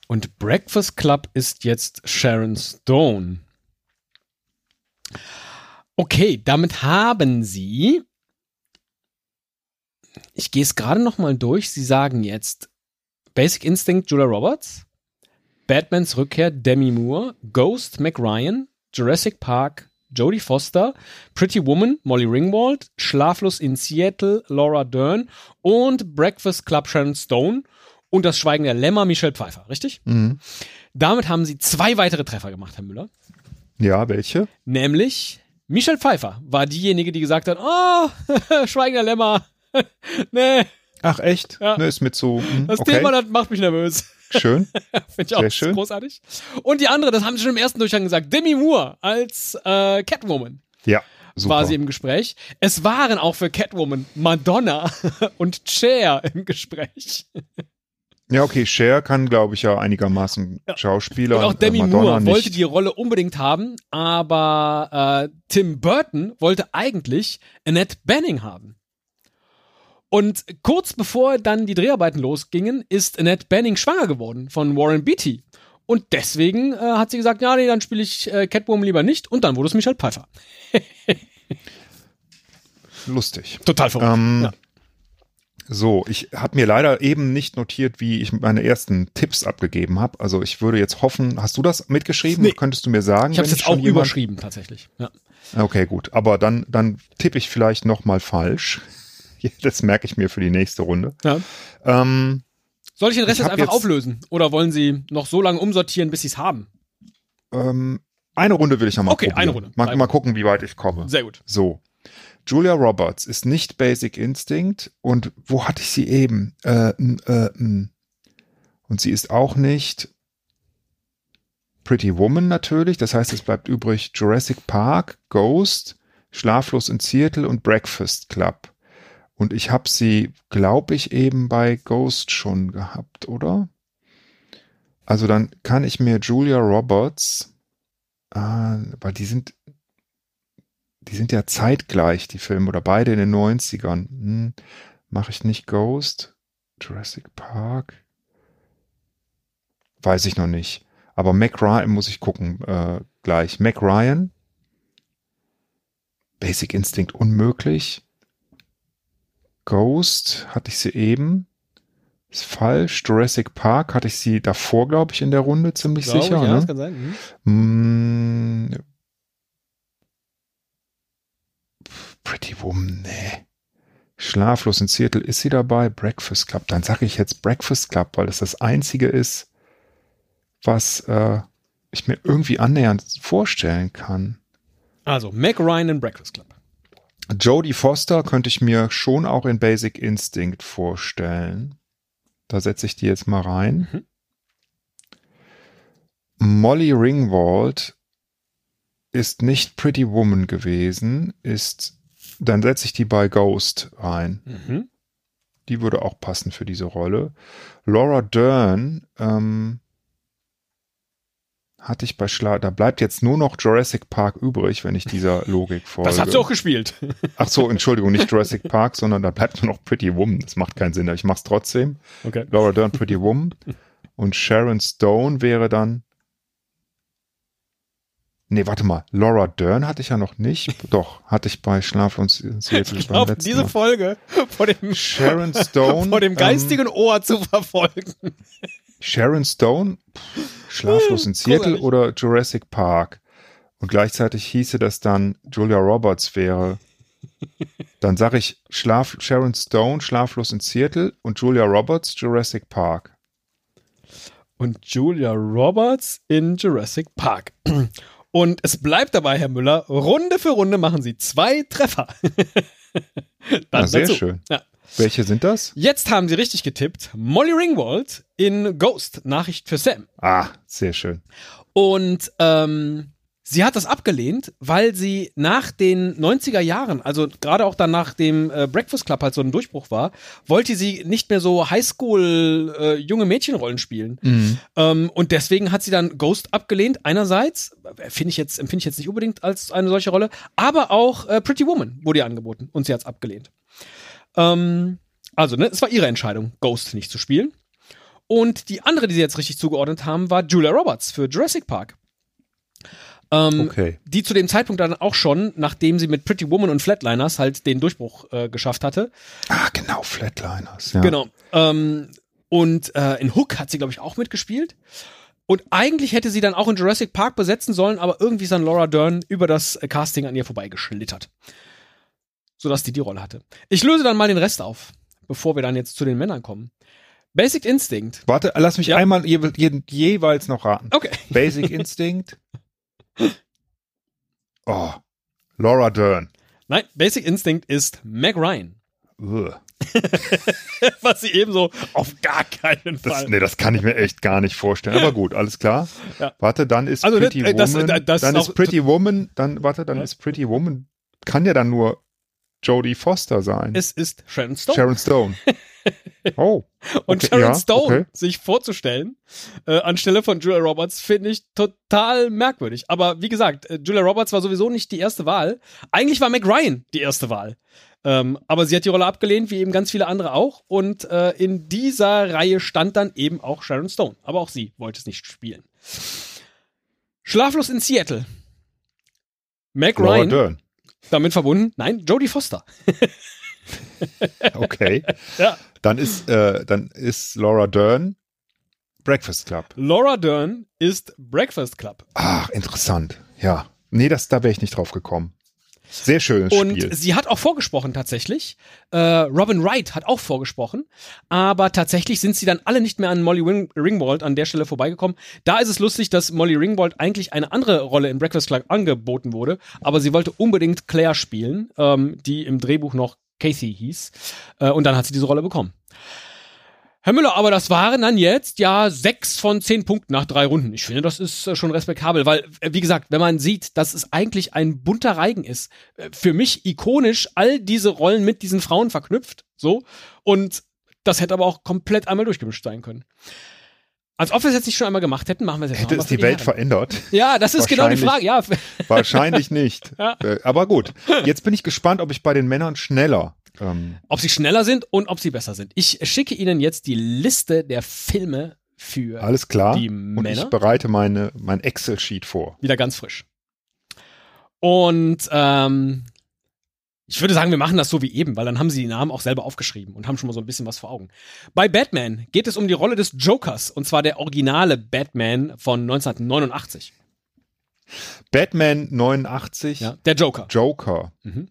Und Breakfast Club ist jetzt Sharon Stone. Okay, damit haben Sie. Ich gehe es gerade noch mal durch. Sie sagen jetzt Basic Instinct Julia Roberts, Batmans Rückkehr Demi Moore, Ghost Mac Ryan, Jurassic Park Jodie Foster, Pretty Woman Molly Ringwald, Schlaflos in Seattle Laura Dern. Und Breakfast Club Sharon Stone. Und das Schweigen der Lämmer Michelle Pfeiffer, richtig? Mhm. Damit haben sie zwei weitere Treffer gemacht, Herr Müller. Ja, welche? Nämlich Michelle Pfeiffer war diejenige, die gesagt hat, oh, Schweigen der Lämmer, nee, Ach echt? Ja. Ne, ist mit so. Hm, das okay. Thema, das macht mich nervös. Schön. Finde ich auch Sehr schön. großartig. Und die andere, das haben sie schon im ersten Durchgang gesagt, Demi Moore als äh, Catwoman. Ja. Super. war sie im Gespräch. Es waren auch für Catwoman Madonna und Cher im Gespräch. Ja, okay, Cher kann, glaube ich, ja einigermaßen Schauspieler. Und auch Demi äh, Moore nicht. wollte die Rolle unbedingt haben, aber äh, Tim Burton wollte eigentlich Annette Benning haben. Und kurz bevor dann die Dreharbeiten losgingen, ist Annette Benning schwanger geworden von Warren Beatty. Und deswegen äh, hat sie gesagt, ja, nee, dann spiele ich äh, Catwoman lieber nicht. Und dann wurde es Michelle Pfeiffer. Lustig. Total verrückt. Ähm, ja. So, ich habe mir leider eben nicht notiert, wie ich meine ersten Tipps abgegeben habe. Also ich würde jetzt hoffen, hast du das mitgeschrieben? Nee. Könntest du mir sagen? Ich habe es jetzt auch überschrieben, tatsächlich. Ja. Okay, gut. Aber dann, dann tippe ich vielleicht noch mal falsch. Das merke ich mir für die nächste Runde. Ja. Ähm, Soll ich den Rest Ich jetzt einfach jetzt- auflösen? Oder wollen Sie noch so lange umsortieren, bis Sie es haben? ähm, eine Runde will ich noch mal Okay, probieren. eine Runde. Mal, mal gucken, wie weit ich komme. Sehr gut. So. Julia Roberts ist nicht Basic Instinct und wo hatte ich sie eben? Äh, äh. Und sie ist auch nicht Pretty Woman natürlich. Das heißt, es bleibt übrig Jurassic Park, Ghost, Schlaflos in Seattle und Breakfast Club. Und ich habe sie, glaube ich, eben bei Ghost schon gehabt, oder? Also dann kann ich mir Julia Roberts, ah, weil die sind, die sind ja zeitgleich, die Filme, oder beide in den 90ern. Hm, Mache ich nicht Ghost? Jurassic Park? Weiß ich noch nicht. Aber Mac Ryan muss ich gucken äh, gleich. Mac Ryan? Basic Instinct unmöglich. Ghost hatte ich sie eben. Ist falsch. Jurassic Park hatte ich sie davor, glaube ich, in der Runde ziemlich Glaube sicher. ich, ja, ne? das kann sein. Mhm. Mm, Pretty Woman, nee. Schlaflos in Seattle ist sie dabei. Breakfast Club. Dann sage ich jetzt Breakfast Club, weil das das einzige ist, was äh, ich mir irgendwie annähernd vorstellen kann. Also, Mac Ryan in Breakfast Club. Jodie Foster könnte ich mir schon auch in Basic Instinct vorstellen. Da setze ich die jetzt mal rein. Mhm. Molly Ringwald ist nicht Pretty Woman gewesen, ist, dann setze ich die bei Ghost rein. Mhm. Die würde auch passen für diese Rolle. Laura Dern, ähm, hatte ich bei Schla da bleibt jetzt nur noch Jurassic Park übrig, wenn ich dieser Logik folge. Das hat sie auch gespielt. Ach so, Entschuldigung, nicht Jurassic Park, sondern da bleibt nur noch Pretty Woman. Das macht keinen Sinn, aber ich mach's trotzdem. Okay. Laura Dern, Pretty Woman. Und Sharon Stone wäre dann. Nee, warte mal. Laura Dern hatte ich ja noch nicht. Doch, hatte ich bei Schlaf und Seattle Ich beim glaube, letzten diese Mal. Folge vor dem, Sharon Stone. vor dem ähm, geistigen Ohr zu verfolgen. Sharon Stone, pff, Schlaflos in Seattle Großartig. oder Jurassic Park. Und gleichzeitig hieße das dann Julia Roberts wäre. Dann sage ich Schlaf, Sharon Stone, Schlaflos in Seattle und Julia Roberts, Jurassic Park. Und Julia Roberts in Jurassic Park. Und es bleibt dabei, Herr Müller, Runde für Runde machen Sie zwei Treffer. Na, sehr dazu. schön. Ja. Welche sind das? Jetzt haben Sie richtig getippt. Molly Ringwald in Ghost, Nachricht für Sam. Ah, sehr schön. Und ähm, sie hat das abgelehnt, weil sie nach den 90er Jahren, also gerade auch dann nach dem äh, Breakfast Club halt so ein Durchbruch war, wollte sie nicht mehr so Highschool äh, junge Mädchenrollen spielen. Ähm, und deswegen hat sie dann Ghost abgelehnt. Einerseits finde ich jetzt empfinde ich jetzt nicht unbedingt als eine solche Rolle, aber auch äh, Pretty Woman wurde ihr angeboten und sie hat es abgelehnt. Ähm, also ne, es war ihre Entscheidung, Ghost nicht zu spielen. Und die andere, die sie jetzt richtig zugeordnet haben, war Julia Roberts für Jurassic Park. Ähm, Okay. Die zu dem Zeitpunkt dann auch schon, nachdem sie mit Pretty Woman und Flatliners halt den Durchbruch äh, geschafft hatte. Ah, genau, Flatliners. Ja. Genau. Ähm, und äh, in Hook hat sie, glaube ich, auch mitgespielt. Und eigentlich hätte sie dann auch in Jurassic Park besetzen sollen, aber irgendwie ist dann Laura Dern über das äh, Casting an ihr vorbeigeschlittert. Sodass die die Rolle hatte. Ich löse dann mal den Rest auf, bevor wir dann jetzt zu den Männern kommen. Basic Instinct. Warte, lass mich Ja. einmal je, je, jeweils noch raten. Okay. Basic Instinct. Oh, Laura Dern. Nein, Basic Instinct ist Meg Ryan. Was sie ebenso auf gar keinen Das, Fall. nee, das kann ich mir echt gar nicht vorstellen. Aber gut, alles klar. Ja. Warte, dann ist Also, Pretty äh, das- Woman. äh, das dann ist Pretty Woman. Dann warte, dann Ja. ist Pretty Woman kann ja dann nur Jodie Foster sein. Es ist Sharon Stone. Sharon Stone. Oh. Und okay, Sharon ja, Stone okay. sich vorzustellen, äh, anstelle von Julia Roberts, finde ich total merkwürdig. Aber wie gesagt, äh, Julia Roberts war sowieso nicht die erste Wahl. Eigentlich war Meg Ryan die erste Wahl. Ähm, aber sie hat die Rolle abgelehnt, wie eben ganz viele andere auch. Und äh, in dieser Reihe stand dann eben auch Sharon Stone. Aber auch sie wollte es nicht spielen. Schlaflos in Seattle. Meg Ryan. Damit verbunden, nein, Jodie Foster. Okay. Ja. Dann ist, äh, dann ist Laura Dern Breakfast Club. Laura Dern ist Breakfast Club. Ach, interessant. Ja. Nee, das, da wäre ich nicht drauf gekommen. Sehr schönes Und Spiel. sie hat auch vorgesprochen tatsächlich. Äh, Robin Wright hat auch vorgesprochen. Aber tatsächlich sind sie dann alle nicht mehr an Molly Ringwald an der Stelle vorbeigekommen. Da ist es lustig, dass Molly Ringwald eigentlich eine andere Rolle in Breakfast Club angeboten wurde. Aber sie wollte unbedingt Claire spielen, ähm, die im Drehbuch noch Casey hieß. Äh, und dann hat sie diese Rolle bekommen. Herr Müller, aber das waren dann jetzt ja sechs von zehn Punkten nach drei Runden. Ich finde, das ist äh, schon respektabel, weil, äh, wie gesagt, wenn man sieht, dass es eigentlich ein bunter Reigen ist, äh, für mich ikonisch all diese Rollen mit diesen Frauen verknüpft, so, und das hätte aber auch komplett einmal durchgemischt sein können. Als ob wir es jetzt nicht schon einmal gemacht hätten, machen wir es jetzt Hätte es die Welt Herren. verändert? Ja, das ist genau die Frage, ja. Wahrscheinlich nicht. Ja. Aber gut, jetzt bin ich gespannt, ob ich bei den Männern schneller. Ähm, Ob sie schneller sind und ob sie besser sind. Ich schicke Ihnen jetzt die Liste der Filme für alles klar. die Und Männer. ich bereite meine, mein Excel-Sheet vor. wieder ganz frisch. Und ähm, ich würde sagen, wir machen das so wie eben, weil dann haben sie die Namen auch selber aufgeschrieben und haben schon mal so ein bisschen was vor Augen. Bei Batman geht es um die Rolle des Jokers, und zwar der originale Batman von 1989. Batman 89, Ja, der Joker. Joker. Mhm.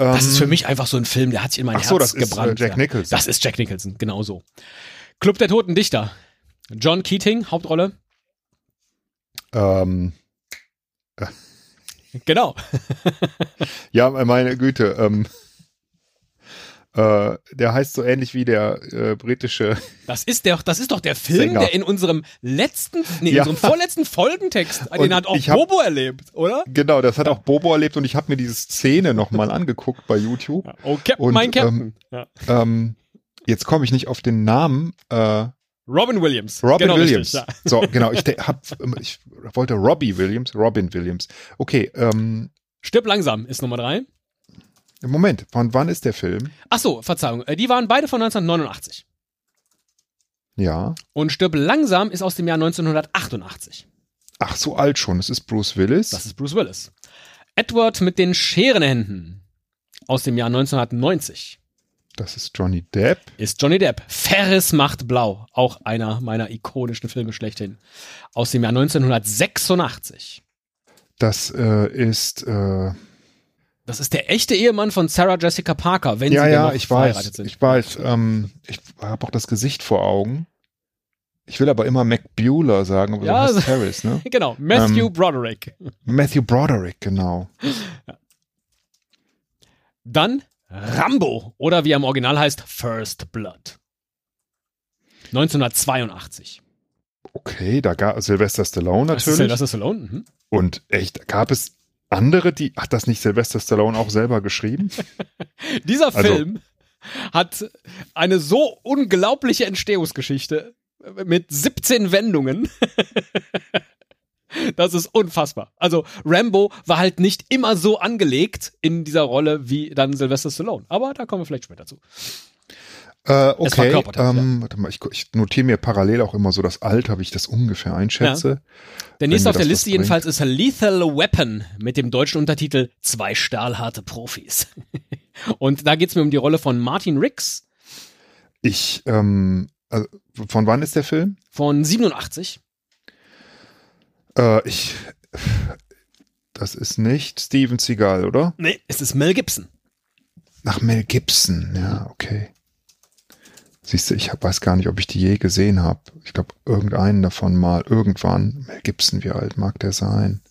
Ähm, Das ist für mich einfach so ein Film, der hat sich in mein Ach so, Herz das ist, äh, gebrannt. Jack ja. Nicholson. Das ist Jack Nicholson, genau so. Club der Toten Dichter. John Keating, Hauptrolle. Ähm, Genau. ja, meine Güte. Ähm, äh, der heißt so ähnlich wie der äh, britische. Das ist, der, das ist doch der Film, Sänger. der in unserem letzten, nee, in Ja. unserem vorletzten Folgentext, den Und hat auch hab- Bobo erlebt, oder? Genau, das hat auch Bobo erlebt und ich habe mir diese Szene nochmal angeguckt bei YouTube. Oh, Captain, Und, mein Captain. ja. Ähm, jetzt komme ich nicht auf den Namen. Äh, Robin Williams. Robin genau Williams. Richtig, ja. So, genau. Ich, hab, ich wollte Robbie Williams, Robin Williams. Okay, ähm, Stirb langsam ist Nummer drei. Moment, von wann ist der Film? Ach so, Verzeihung. äh, Die waren beide von 1989. Ja. Und Stirb langsam ist aus dem Jahr 1988. Ach, so alt schon. Das ist Bruce Willis. Das ist Bruce Willis. Edward mit den Scherenhänden aus dem Jahr 1990 Das ist Johnny Depp. ist Johnny Depp. Ferris macht blau. Auch einer meiner ikonischen Filme schlechthin. Aus dem Jahr 1986. Das äh, ist, äh, Das ist der echte Ehemann von Sarah Jessica Parker, wenn ja, sie ja, noch ich verheiratet weiß, sind. ich weiß. Ähm, ich habe auch das Gesicht vor Augen. Ich will aber immer Mac Bueller sagen, aber Ja, so also- Harris, ne? genau, Matthew Ähm, Broderick. Matthew Broderick, genau. Dann Rambo oder wie er im Original heißt, First Blood. 1982. Okay, da gab Sylvester Stallone Das ist natürlich. Sylvester Stallone. Mhm. Und echt, gab es andere, die, hat das nicht Sylvester Stallone auch selber geschrieben? Dieser Also- Film hat eine so unglaubliche Entstehungsgeschichte mit 17 Wendungen. Das ist unfassbar. Also Rambo war halt nicht immer so angelegt in dieser Rolle wie dann Sylvester Stallone. Aber da kommen wir vielleicht später zu. Äh, Es okay, ähm, warte mal, ich, ich notiere mir parallel auch immer so das Alter, wie ich das ungefähr einschätze. Der Wenn nächste auf der Liste jedenfalls ist Lethal Weapon mit dem deutschen Untertitel Zwei stahlharte Profis. Und da geht's mir um die Rolle von Martin Riggs Ich, ähm, also, von wann ist der Film? von 87. Äh, ich, das ist nicht Steven Seagal, oder? Nee, es ist Mel Gibson. Nach Mel Gibson, ja, okay. Siehst du, ich weiß gar nicht, ob ich die je gesehen habe. Ich glaube, irgendeinen davon mal, irgendwann. Mel Gibson, wie alt mag der sein?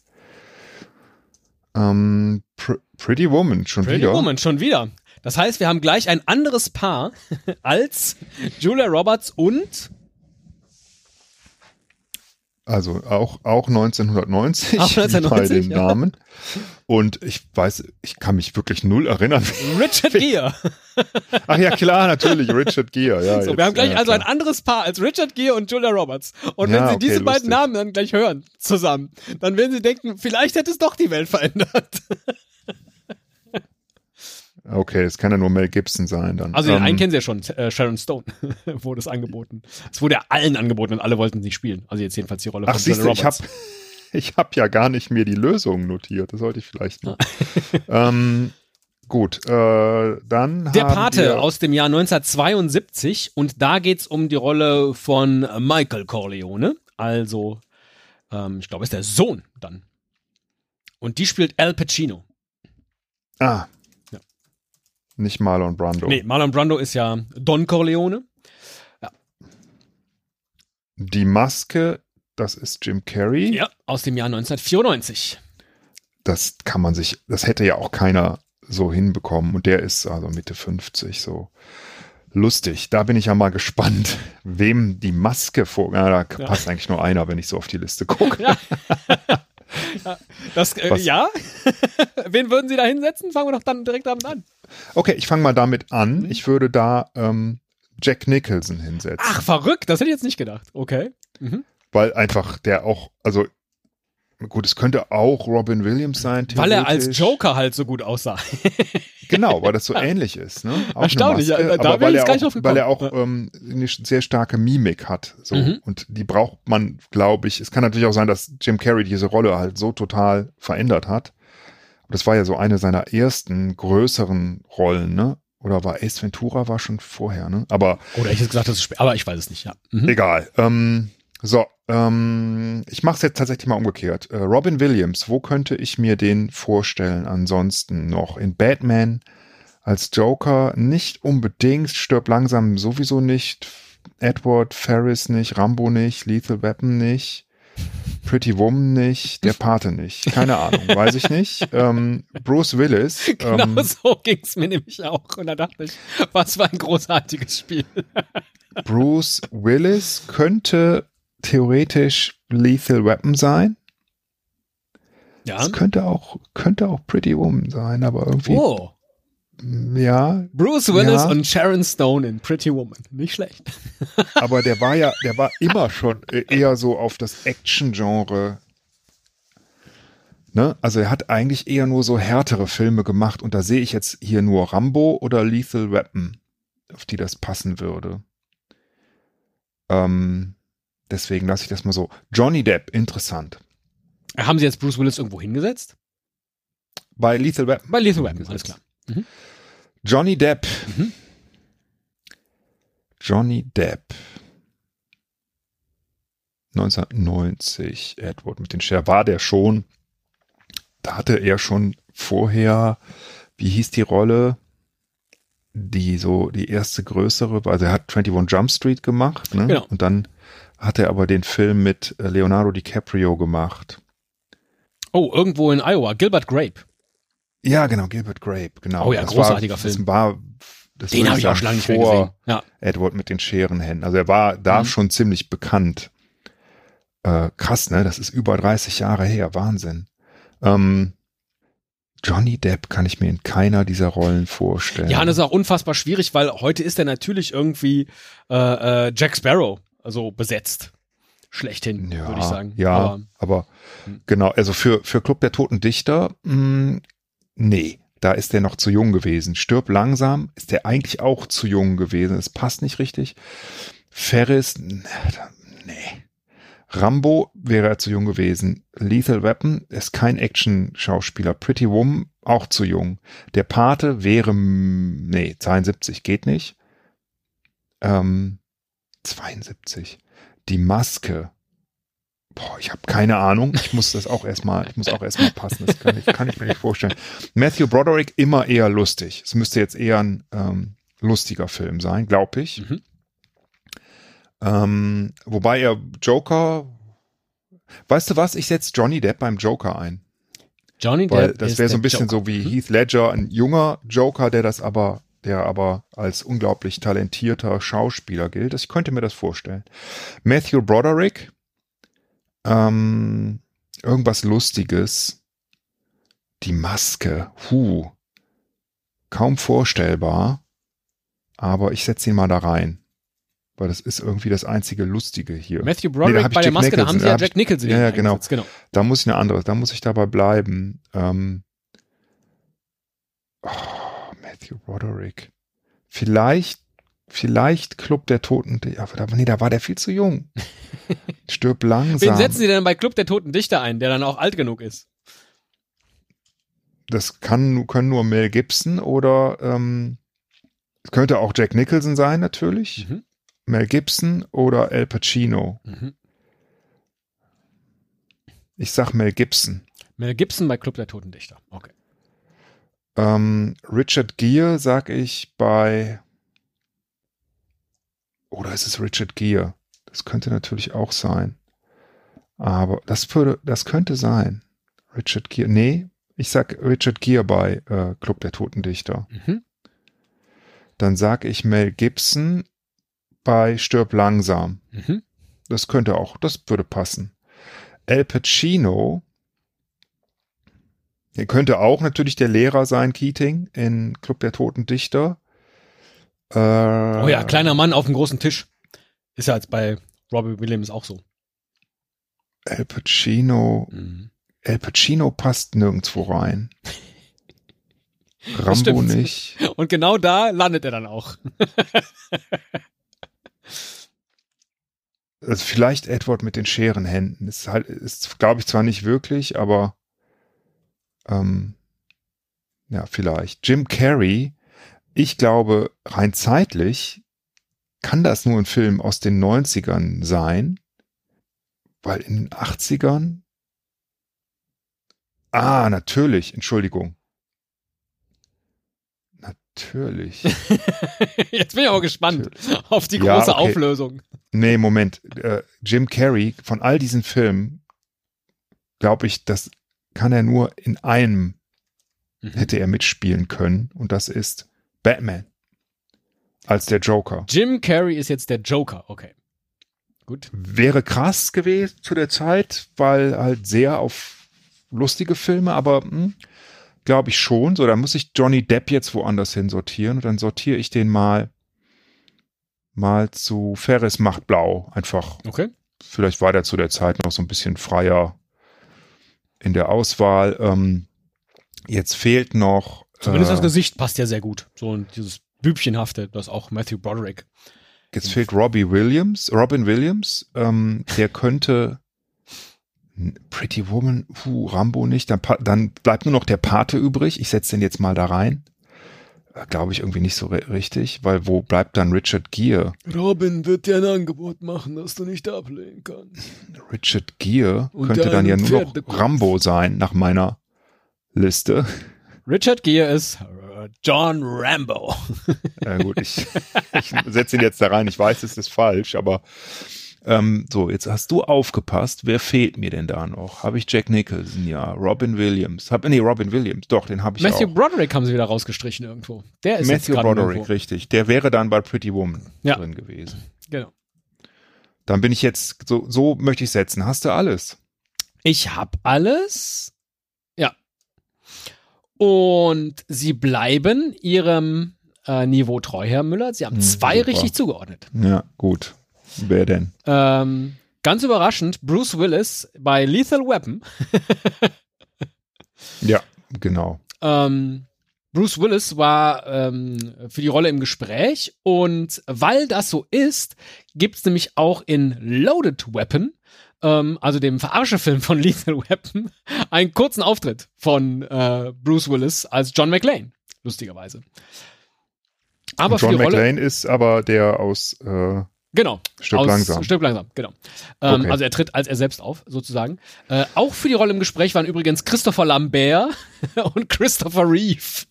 Ähm, Pr Pretty Woman, schon Pretty wieder. Woman, schon wieder. Das heißt, wir haben gleich ein anderes Paar als Julia Roberts und Also auch, auch 1990, Auch 1990, bei den ja. Namen. Und ich weiß, ich kann mich wirklich null erinnern. Richard Gere. Ach ja, klar, natürlich, Richard Gere. Ja, So, jetzt, wir haben gleich ja, also ein anderes Paar als Richard Gere und Julia Roberts. Und wenn Ja, Sie okay, diese beiden lustig. Namen dann gleich hören zusammen, dann werden Sie denken, vielleicht hätte es doch die Welt verändert. Okay, es kann ja nur Mel Gibson sein dann. Also den Ähm, einen kennen Sie ja schon, äh, Sharon Stone wurde es angeboten. Es wurde ja allen angeboten und alle wollten sie spielen. Also jetzt jedenfalls die Rolle Ach, von siehst Julia du, ich habe Roberts. ich hab ja gar nicht mir die Lösung notiert. Das sollte ich vielleicht noch. ähm, gut, äh, dann Der haben Pate aus dem Jahr 1972 und da geht's um die Rolle von Michael Corleone. Also, ähm, ich glaube, ist der Sohn dann. Und die spielt Al Pacino. Ah. Ja. Nicht Marlon Brando. Nee, Marlon Brando ist ja Don Corleone. Die Maske, das ist Jim Carrey. Ja, aus dem Jahr 1994. Das kann man sich, das hätte ja auch keiner so hinbekommen. Und der ist also Mitte 50 so. Lustig, da bin ich ja mal gespannt, wem die Maske vor. Ja, da Ja. passt eigentlich nur einer, wenn ich so auf die Liste gucke. Ja. Das, äh, ja? Wen würden Sie da hinsetzen? Fangen wir doch dann direkt damit an. Okay, ich fange mal damit an. Mhm. Ich würde da ähm, Jack Nicholson hinsetzen. Ach, verrückt, das hätte ich jetzt nicht gedacht. Okay. Mhm. Weil einfach der auch, also gut, es könnte auch Robin Williams sein. Weil er als. Joker halt so gut aussah. Genau, weil das so ähnlich ist. Ne? Auch Erstaunlich, ja, Maske, da aber wäre weil ich er gar nicht auch, weil er auch ähm, eine sehr starke Mimik hat. So. Mhm. Und die braucht man, glaube ich. Es kann natürlich auch sein, dass Jim Carrey diese Rolle halt so total verändert hat. Das war ja so eine seiner ersten größeren Rollen, ne? Oder war Ace Ventura war schon vorher, ne? Aber Oder ich hätte gesagt, das ist spät, aber ich weiß es nicht, ja. Mhm. Egal. Ähm, so, ähm, ich mache es jetzt tatsächlich mal umgekehrt. Äh, Robin Williams, wo könnte ich mir den vorstellen? Ansonsten noch in Batman als Joker nicht unbedingt, stirbt langsam sowieso nicht. Edward Ferris nicht, Rambo nicht, Lethal Weapon nicht, Pretty Woman nicht, der Pate nicht. Keine Ahnung, weiß ich nicht. Ähm, Bruce Willis. Genau Ähm, so ging es mir nämlich auch. Und da dachte ich, was für ein großartiges Spiel. Bruce Willis könnte theoretisch Lethal Weapon sein. Ja. Es könnte auch, könnte auch Pretty Woman sein, aber irgendwie, Oh. Ja, Bruce Willis Ja. und Sharon Stone in Pretty Woman. Nicht schlecht. aber der war ja, der war immer schon äh, eher so auf das Action-Genre. Ne? Also er hat eigentlich eher nur so härtere Filme gemacht und da sehe ich jetzt hier nur Rambo oder Lethal Weapon, auf die das passen würde. Ähm, deswegen lasse ich das mal so. Johnny Depp, interessant. Haben Sie jetzt Bruce Willis irgendwo hingesetzt? Bei Lethal Weapon. Bei Lethal Weapon, alles klar. Johnny Depp. Mhm. Johnny Depp. 1990, Edward mit den Share. War der schon, da hatte er schon vorher, wie hieß die Rolle? Die so, die erste größere, also er hat 21 Jump Street gemacht, ne? Genau. Und dann hat er aber den Film mit äh, Leonardo DiCaprio gemacht. Oh, irgendwo in Iowa. Gilbert Grape. Ja, genau, Gilbert Grape, genau. Oh ja, Das großartiger war, Film. Das war, das Den habe ich auch schon lange nicht mehr vor- gesehen. Ja. Edward mit den Scherenhänden. Also er war da Mhm. schon ziemlich bekannt. Äh, krass, ne? Das ist über 30 Jahre her. Wahnsinn. Ähm, Johnny Depp kann ich mir in keiner dieser Rollen vorstellen. Ja, und das ist auch unfassbar schwierig, weil heute ist er natürlich irgendwie äh, äh, Jack Sparrow, also besetzt. Schlechthin, ja, würde ich sagen. Ja, Aber, aber, Hm. genau, also für, für Club der Toten Dichter, mh, nee, da ist der noch zu jung gewesen. Stirb langsam ist der eigentlich auch zu jung gewesen. Es passt nicht richtig. Ferris, nee. Rambo wäre er zu jung gewesen. Lethal Weapon ist kein Action-Schauspieler. Pretty Woman auch zu jung. Der Pate wäre, nee, 72 geht nicht. Ähm, 72. Die Maske. Boah, ich habe keine Ahnung. Ich muss das auch erstmal, ich muss auch erstmal passen. Das kann ich, kann ich mir nicht vorstellen. Matthew Broderick immer eher lustig. Es müsste jetzt eher ein ähm, lustiger Film sein, glaube ich. Mhm. Ähm, wobei er Joker. Weißt du was? Ich setze Johnny Depp beim Joker ein. Johnny Weil Depp das wäre so ein bisschen Joker. so wie Mhm. Heath Ledger, ein junger Joker, der das aber, der aber als unglaublich talentierter Schauspieler gilt. Ich könnte mir das vorstellen. Matthew Broderick Ähm, irgendwas Lustiges. Die Maske. Huh. Kaum vorstellbar. Aber ich setze ihn mal da rein. Weil das ist irgendwie das einzige Lustige hier. Matthew Broderick ich bei der Jack Maske, da haben Nicholson. sie ja hab Jack ich- Nicholson Ja, ja, genau. genau. Da muss ich eine andere, da muss ich dabei bleiben. Ähm, oh, Matthew Broderick. Vielleicht, vielleicht Club der Toten. Aber da, nee, da war der viel zu jung. Stirb langsam. Wen setzen sie denn bei Club der Toten Dichter ein, der dann auch alt genug ist? das kann, können nur Mel Gibson oder ähm, es könnte auch Jack Nicholson sein, natürlich. Mhm. Mel Gibson oder Al Pacino. Mhm. Ich sag Mel Gibson. Mel Gibson bei Club der Toten Dichter. Okay. Ähm, Richard Gere sag ich bei. Oder ist es Richard Gere? Das könnte natürlich auch sein. Aber das würde, das könnte sein. Richard Gere. Nee, ich sag Richard Gere bei äh, Club der Toten Dichter. Mhm. Dann sag ich Mel Gibson bei Stirb langsam. Mhm. Das könnte auch, das würde passen. Al Pacino. Er könnte auch natürlich der Lehrer sein, Keating, in Club der Toten Dichter. Äh, Oh ja, kleiner Mann auf dem großen Tisch. Ist ja jetzt bei Robbie Williams auch so. Al Pacino. Mhm. Al Pacino passt nirgendwo rein. Rambo nicht. Und genau da landet er dann auch. Also vielleicht Edward mit den Scherenhänden. Ist halt, ist, glaube ich, zwar nicht wirklich, aber ähm, ja, vielleicht. Jim Carrey, ich glaube, rein zeitlich kann das nur ein Film aus den 90ern sein, weil in den 80ern. Ah, natürlich, Entschuldigung. Natürlich. Jetzt bin ich aber gespannt auf die Ja, große okay. Auflösung. Nee, Moment. Äh, Jim Carrey, von all diesen Filmen, glaube ich, das kann er nur in einem Mhm. hätte er mitspielen können. Und das ist Batman. Als der Joker. Jim Carrey ist jetzt der Joker. Okay. Gut. Wäre krass gewesen zu der Zeit, weil halt sehr auf lustige Filme, aber glaube ich schon. So, da muss ich Johnny Depp jetzt woanders hin sortieren und dann sortiere ich den mal mal zu Ferris macht blau. Einfach Okay. vielleicht war der zu der Zeit noch so ein bisschen freier in der Auswahl. Ähm, jetzt fehlt noch. Zumindest äh, das Gesicht passt ja sehr gut. So dieses Bübchenhafte, das auch Matthew Broderick. Jetzt fehlt Robbie Williams, Robin Williams. Ähm, der könnte Pretty Woman, puh, Rambo nicht. Dann, dann bleibt nur noch der Pate übrig. Ich setze den jetzt mal da rein. Äh, Glaube ich irgendwie nicht so ri- richtig, weil wo bleibt dann Richard Gere? Robin wird dir ein Angebot machen, das du nicht ablehnen kannst. Richard Gere Und könnte dann ja nur noch. Rambo sein nach meiner Liste. Richard Gere ist äh, John Rambo. Ja, gut, ich, ich setze ihn jetzt da rein. Ich weiß, es ist falsch, aber ähm, so, jetzt hast du aufgepasst. Wer fehlt mir denn da noch? Habe ich Jack Nicholson? Ja. Robin Williams. Hab, nee, Robin Williams. Doch, den habe ich Matthew auch. Broderick haben sie wieder rausgestrichen irgendwo. Der ist Matthew Broderick, irgendwo. richtig. Der wäre dann bei Pretty Woman Ja. drin gewesen. Genau. Dann bin ich jetzt, so, so möchte ich setzen. Hast du alles? Ich hab alles. Und sie bleiben ihrem äh, Niveau treu, Herr Müller. Sie haben Hm, zwei super. richtig zugeordnet. Ja, gut. Wer denn? Ähm, ganz überraschend, Bruce Willis bei Lethal Weapon. Ja, genau. Ähm, Bruce Willis war ähm, für die Rolle im Gespräch und weil das so ist, gibt's nämlich auch in Loaded Weapon, ähm, also dem Verarsche-Film von Lethal Weapon, einen kurzen Auftritt von äh, Bruce Willis als John McClane, lustigerweise. Aber Und John McClane ist aber der aus äh, genau, Stirb langsam. Stirb langsam, genau. Ähm, Okay. Also er tritt als er selbst auf, sozusagen. Äh, auch für die Rolle im Gespräch waren übrigens Christopher Lambert und Christopher Reeve.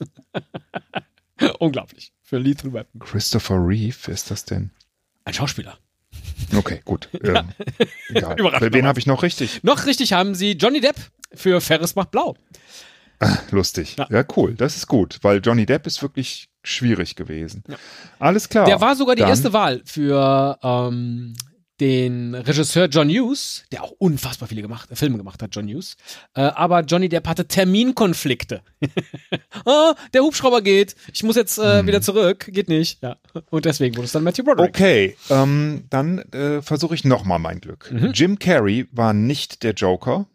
Unglaublich. Für Lethal Weapon. Christopher Reeve. Wer ist das denn? Ein Schauspieler. Okay, gut. Ähm, egal. Überraschend, Wen habe ich noch richtig? Noch richtig haben sie Johnny Depp für Ferris macht blau. Lustig. Ja. Ja. cool. Das ist gut, weil Johnny Depp ist wirklich schwierig gewesen. Alles klar. Der war sogar die dann- erste Wahl für ähm, den Regisseur John Hughes, der auch unfassbar viele gemacht, Filme gemacht hat, John Hughes. Äh, aber Johnny Depp hatte Terminkonflikte. oh, der Hubschrauber geht. Ich muss jetzt äh, hm. wieder zurück. Geht nicht. Ja. Und deswegen wurde es dann Matthew Broderick. Okay, ähm, dann äh, versuche ich nochmal mein Glück. Mhm. Jim Carrey war nicht der Joker.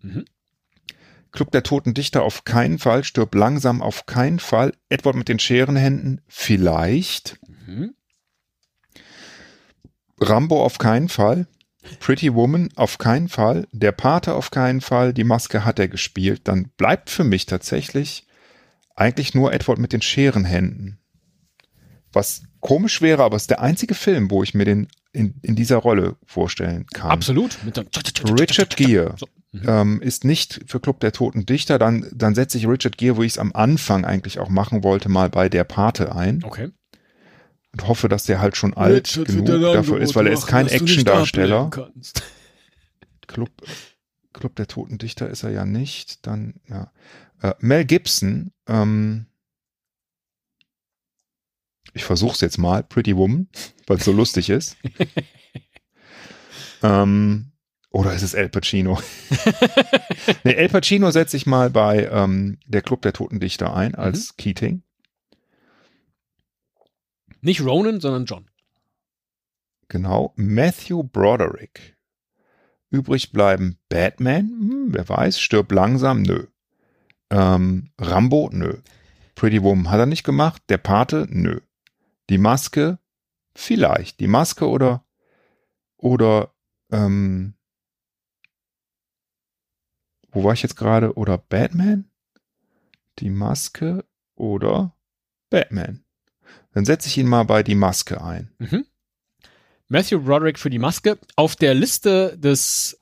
Mhm. Club der Toten Dichter auf keinen Fall, stirb langsam auf keinen Fall, Edward mit den Scherenhänden vielleicht. Mhm. Rambo auf keinen Fall. Pretty Woman auf keinen Fall. Der Pate auf keinen Fall. Die Maske hat er gespielt. Dann bleibt für mich tatsächlich eigentlich nur Edward mit den Scherenhänden. Was komisch wäre, aber es ist der einzige Film, wo ich mir den in, in dieser Rolle vorstellen kann. Absolut. Richard Gere mhm. ähm, ist nicht für Club der Toten Dichter. Dann, dann setze ich Richard Gere, wo ich es am Anfang eigentlich auch machen wollte, mal bei der Pate ein. Okay und hoffe, dass der halt schon alt Jetzt genug dafür ist, weil er ist kein Actiondarsteller. Club, Club der Toten Dichter ist er ja nicht. Dann, ja. Äh, Mel Gibson, ähm, ich versuch's jetzt mal, Pretty Woman, weil es so lustig ist. ähm, oder ist es El Pacino? nee, El Pacino setze ich mal bei ähm, der Club der Toten Dichter ein als mhm. Keating. Nicht Ronan, sondern John. Genau. Matthew Broderick. Übrig bleiben Batman, hm, wer weiß, stirbt langsam, nö. Ähm, Rambo, nö. Pretty Woman hat er nicht gemacht. Der Pate, nö. Die Maske, vielleicht. Die Maske oder, oder, ähm, wo war ich jetzt gerade? Oder Batman? Die Maske oder Batman. Dann setze ich ihn mal bei die Maske ein. Mhm. Matthew Broderick für die Maske. Auf der Liste des,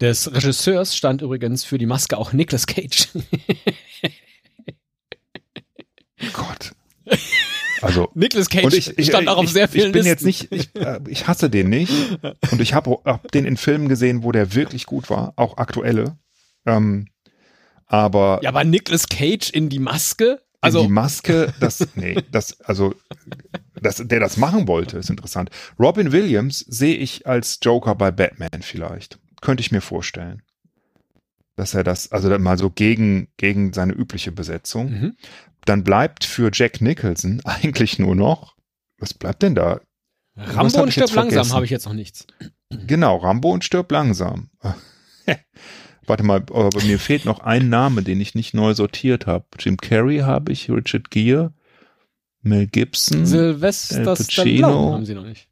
des Regisseurs stand übrigens für die Maske auch Nicolas Cage. Gott. Also Nicolas Cage ich, ich, stand auch auf sehr vielen Ich bin Listen. jetzt nicht, ich, äh, ich hasse den nicht und ich habe hab den in Filmen gesehen, wo der wirklich gut war, auch aktuelle. Ähm, aber ja, aber Nicolas Cage in die Maske? Also die Maske, das, nee, das, also, das, der das machen wollte, ist interessant. Robin Williams sehe ich als Joker bei Batman vielleicht. Könnte ich mir vorstellen. Dass er das, also mal so gegen, gegen seine übliche Besetzung. Mhm. Dann bleibt für Jack Nicholson eigentlich nur noch, was bleibt denn da? Rambo und stirb langsam habe ich jetzt noch nichts. Genau, Rambo und stirb langsam. Warte mal, aber mir fehlt noch ein Name, den ich nicht neu sortiert habe. Jim Carrey habe ich, Richard Gere, Mel Gibson, Sylvester Stallone haben sie noch nicht.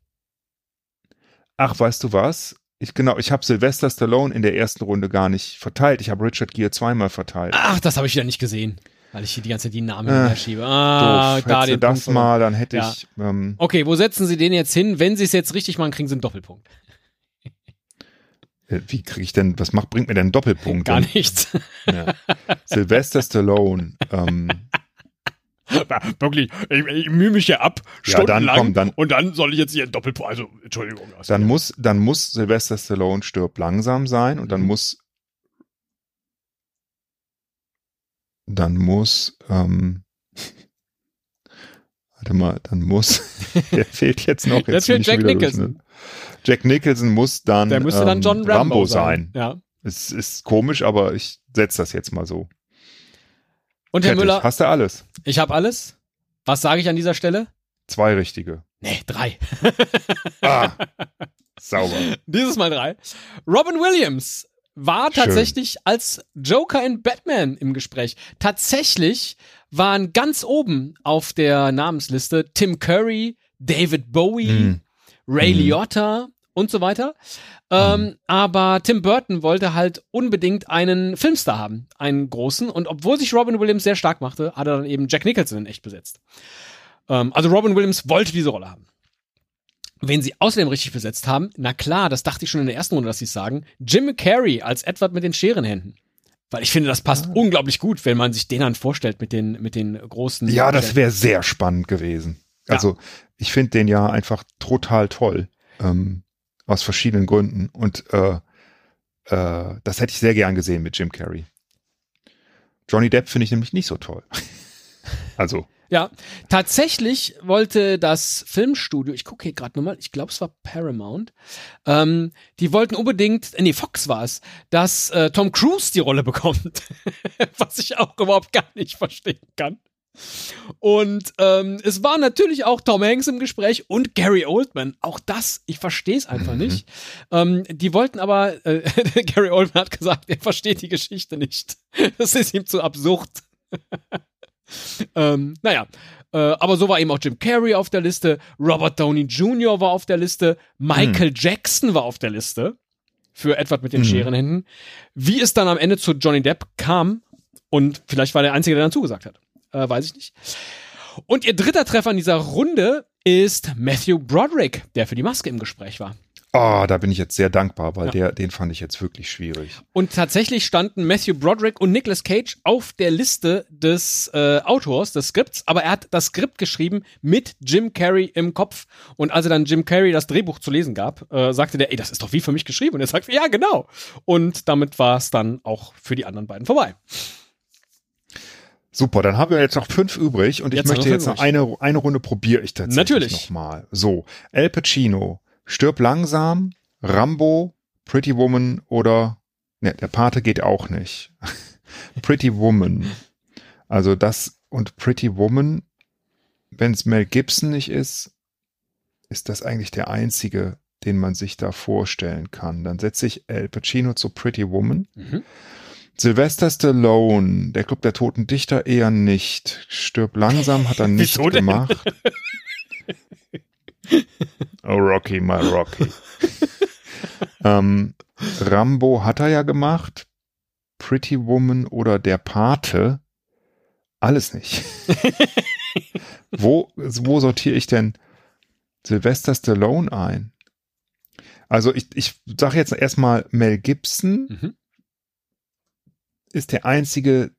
Ach, weißt du was? Ich genau, ich habe Sylvester Stallone in der ersten Runde gar nicht verteilt. Ich habe Richard Gere zweimal verteilt. Ach, das habe ich wieder nicht gesehen, weil ich hier die ganze Zeit die Namen äh, schiebe. Ah, doof. da den das Punkt mal, dann hätte ja. ich. Ähm, okay, wo setzen Sie den jetzt hin? Wenn Sie es jetzt richtig machen, kriegen Sie einen Doppelpunkt. Äh, wie kriege ich denn, was macht, bringt mir denn Doppelpunkt? Gar nichts. Ja. Sylvester Stallone. Ähm, Wirklich, ich, ich mühe mich ja ab, ja, dann, komm, dann, und dann soll ich jetzt hier ein Doppelpunkt, also Entschuldigung. Dann muss, dann muss Sylvester Stallone stirbt langsam sein und dann mhm. muss, dann muss, ähm, warte mal, dann muss, der fehlt jetzt noch. Jetzt fehlt Jack Nicholson. Jack Nicholson muss dann, Der müsste dann John ähm, Rambo, Rambo sein. sein. Ja. Es ist komisch, aber ich setze das jetzt mal so. Und Herr Müller, hast du alles? Ich habe alles. Was sage ich an dieser Stelle? Zwei richtige. Nee, drei. ah, sauber. Dieses Mal drei. Robin Williams war tatsächlich Schön. als Joker in Batman im Gespräch. Tatsächlich waren ganz oben auf der Namensliste Tim Curry, David Bowie, hm. Ray mhm. Liotta und so weiter. Ähm, mhm. Aber Tim Burton wollte halt unbedingt einen Filmstar haben, einen großen. Und obwohl sich Robin Williams sehr stark machte, hat er dann eben Jack Nicholson in echt besetzt. Ähm, also Robin Williams wollte diese Rolle haben. Wen sie außerdem richtig besetzt haben, na klar, das dachte ich schon in der ersten Runde, dass sie es sagen, Jim Carrey als Edward mit den Scherenhänden. Weil ich finde, das passt ah. unglaublich gut, wenn man sich den dann vorstellt mit den, mit den großen. Ja, das wäre sehr spannend gewesen. Also ich finde den ja einfach total toll. Ähm, aus verschiedenen Gründen. Und äh, äh, das hätte ich sehr gern gesehen mit Jim Carrey. Johnny Depp finde ich nämlich nicht so toll. Also. Ja, tatsächlich wollte das Filmstudio, ich gucke hier gerade nochmal, ich glaube, es war Paramount, ähm, die wollten unbedingt, nee, Fox war es, dass äh, Tom Cruise die Rolle bekommt. Was ich auch überhaupt gar nicht verstehen kann. Und ähm, es war natürlich auch Tom Hanks im Gespräch und Gary Oldman. Auch das, ich verstehe es einfach mhm. nicht. Ähm, die wollten aber, äh, Gary Oldman hat gesagt, er versteht die Geschichte nicht. Das ist ihm zu absurd. ähm, naja, äh, aber so war eben auch Jim Carrey auf der Liste, Robert Downey Jr. war auf der Liste, Michael mhm. Jackson war auf der Liste für Edward mit den mhm. Scherenhänden. Wie es dann am Ende zu Johnny Depp kam, und vielleicht war der Einzige, der dann zugesagt hat äh, weiß ich nicht. Und ihr dritter Treffer in dieser Runde ist Matthew Broderick, der für die Maske im Gespräch war. Ah, oh, da bin ich jetzt sehr dankbar, weil ja. der, den fand ich jetzt wirklich schwierig. Und tatsächlich standen Matthew Broderick und Nicolas Cage auf der Liste des äh, Autors des Skripts, aber er hat das Skript geschrieben mit Jim Carrey im Kopf. Und als er dann Jim Carrey das Drehbuch zu lesen gab, äh, sagte der, ey, das ist doch wie für mich geschrieben. Und er sagte, ja, genau. Und damit war es dann auch für die anderen beiden vorbei. Super, dann haben wir jetzt noch fünf übrig und ich möchte jetzt noch eine, eine Runde probiere ich tatsächlich Natürlich. nochmal. So, El Pacino, Stirb langsam, Rambo, Pretty Woman oder, ne, der Pate geht auch nicht. Pretty Woman. Also das und Pretty Woman, wenn es Mel Gibson nicht ist, ist das eigentlich der einzige, den man sich da vorstellen kann. Dann setze ich El Pacino zu Pretty Woman. Mhm. Sylvester Stallone, der Club der Toten Dichter eher nicht. Stirb langsam hat er nicht gemacht. oh, Rocky, my Rocky. ähm, Rambo hat er ja gemacht. Pretty Woman oder Der Pate. Alles nicht. wo, wo sortiere ich denn Sylvester Stallone ein? Also ich, ich sage jetzt erstmal Mel Gibson. Mhm ist der einzige,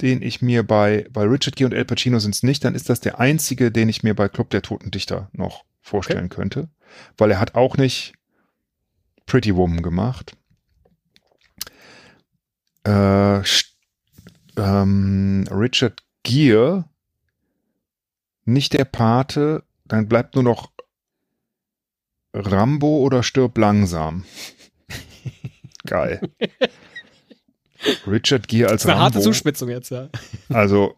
den ich mir bei, bei Richard Gere und El Pacino sind es nicht, dann ist das der einzige, den ich mir bei Club der Toten Dichter noch vorstellen okay. könnte. Weil er hat auch nicht Pretty Woman gemacht. Äh, ähm, Richard Gere, nicht der Pate, dann bleibt nur noch Rambo oder stirb langsam. Geil. Richard Gere als das ist eine Rambo. harte Zuspitzung jetzt, ja. Also,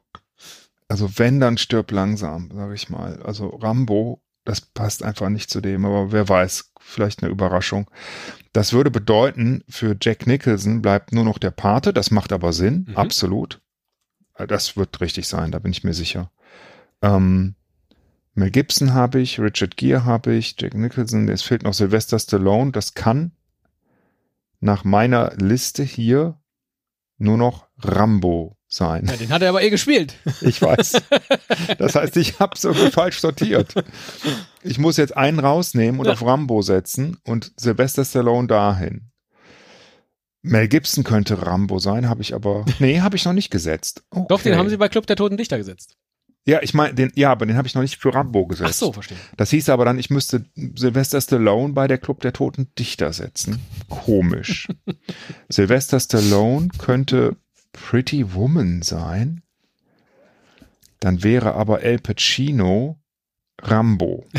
also wenn, dann stirb langsam, sage ich mal. Also Rambo, das passt einfach nicht zu dem, aber wer weiß, vielleicht eine Überraschung. Das würde bedeuten, für Jack Nicholson bleibt nur noch der Pate, das macht aber Sinn, mhm. absolut. Das wird richtig sein, da bin ich mir sicher. Ähm, Mel Gibson habe ich, Richard Gere habe ich, Jack Nicholson, es fehlt noch Sylvester Stallone, das kann nach meiner Liste hier nur noch Rambo sein. Ja, den hat er aber eh gespielt. Ich weiß. Das heißt, ich habe es irgendwie falsch sortiert. Ich muss jetzt einen rausnehmen und ja. auf Rambo setzen und Sylvester Stallone dahin. Mel Gibson könnte Rambo sein, habe ich aber. Nee, habe ich noch nicht gesetzt. Okay. Doch, den haben sie bei Club der Toten Dichter gesetzt. Ja, ich meine, den, ja, aber den habe ich noch nicht für Rambo gesetzt. Ach so, verstehe. Das hieß aber dann, ich müsste Sylvester Stallone bei der Club der Toten Dichter setzen. Komisch. Sylvester Stallone könnte Pretty Woman sein. Dann wäre aber El Pacino Rambo.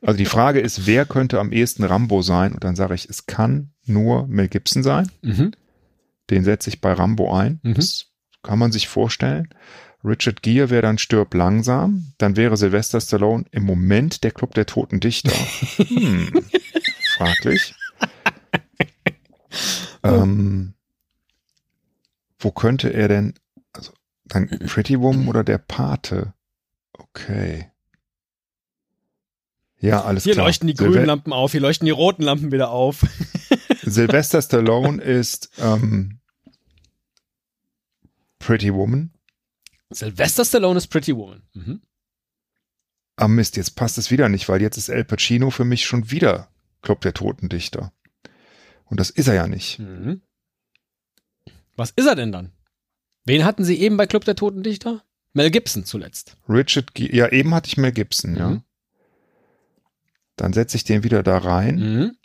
Also die Frage ist, wer könnte am ehesten Rambo sein? Und dann sage ich, es kann nur Mel Gibson sein. Mhm. Den setze ich bei Rambo ein. Mhm. Das kann man sich vorstellen. Richard Gere wäre dann Stirb langsam. Dann wäre Sylvester Stallone im Moment der Club der Toten Dichter. Hm. Fraglich. ähm, wo könnte er denn, also dann Pretty Woman oder der Pate? Okay. Ja, alles hier klar. Hier leuchten die grünen Silve Lampen auf, hier leuchten die roten Lampen wieder auf. Sylvester Stallone ist ähm, Pretty Woman. Sylvester Stallone ist Pretty Woman. Mhm. Ah Mist, jetzt passt es wieder nicht, weil jetzt ist El Pacino für mich schon wieder Club der Totendichter. Und das ist er ja nicht. Mhm. Was ist er denn dann? Wen hatten Sie eben bei Club der Totendichter? Mel Gibson zuletzt. Richard, G ja, eben hatte ich Mel Gibson, mhm. ja. Dann setze ich den wieder da rein. Mhm.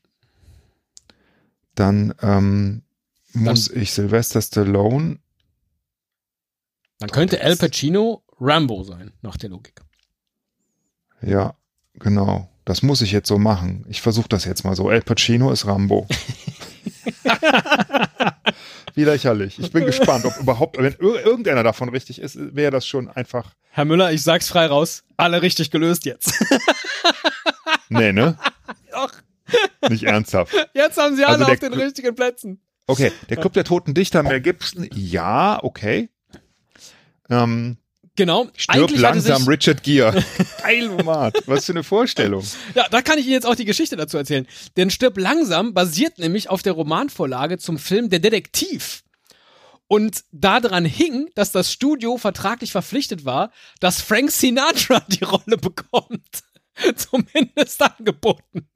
Dann ähm, muss Dann, ich Sylvester Stallone Dann könnte Al Pacino Rambo sein, nach der Logik. Ja, genau. Das muss ich jetzt so machen. Ich versuche das jetzt mal so. Al Pacino ist Rambo. Wie lächerlich. Ich bin gespannt, ob überhaupt, wenn irgendeiner davon richtig ist, wäre das schon einfach. Herr Müller, ich sag's frei raus. Alle richtig gelöst jetzt. nee, ne? Doch. Nicht ernsthaft. Jetzt haben sie alle also auf den richtigen Plätzen. Okay, der Club der Toten Dichter, Mel Gibson, ja, okay. Ähm, Genau. Stirb langsam Richard Gere. Geil, Mat. Was für eine Vorstellung. Ja, da kann ich Ihnen jetzt auch die Geschichte dazu erzählen. Denn Stirb langsam basiert nämlich auf der Romanvorlage zum Film Der Detektiv. Und daran hing, dass das Studio vertraglich verpflichtet war, dass Frank Sinatra die Rolle bekommt. Zumindest angeboten.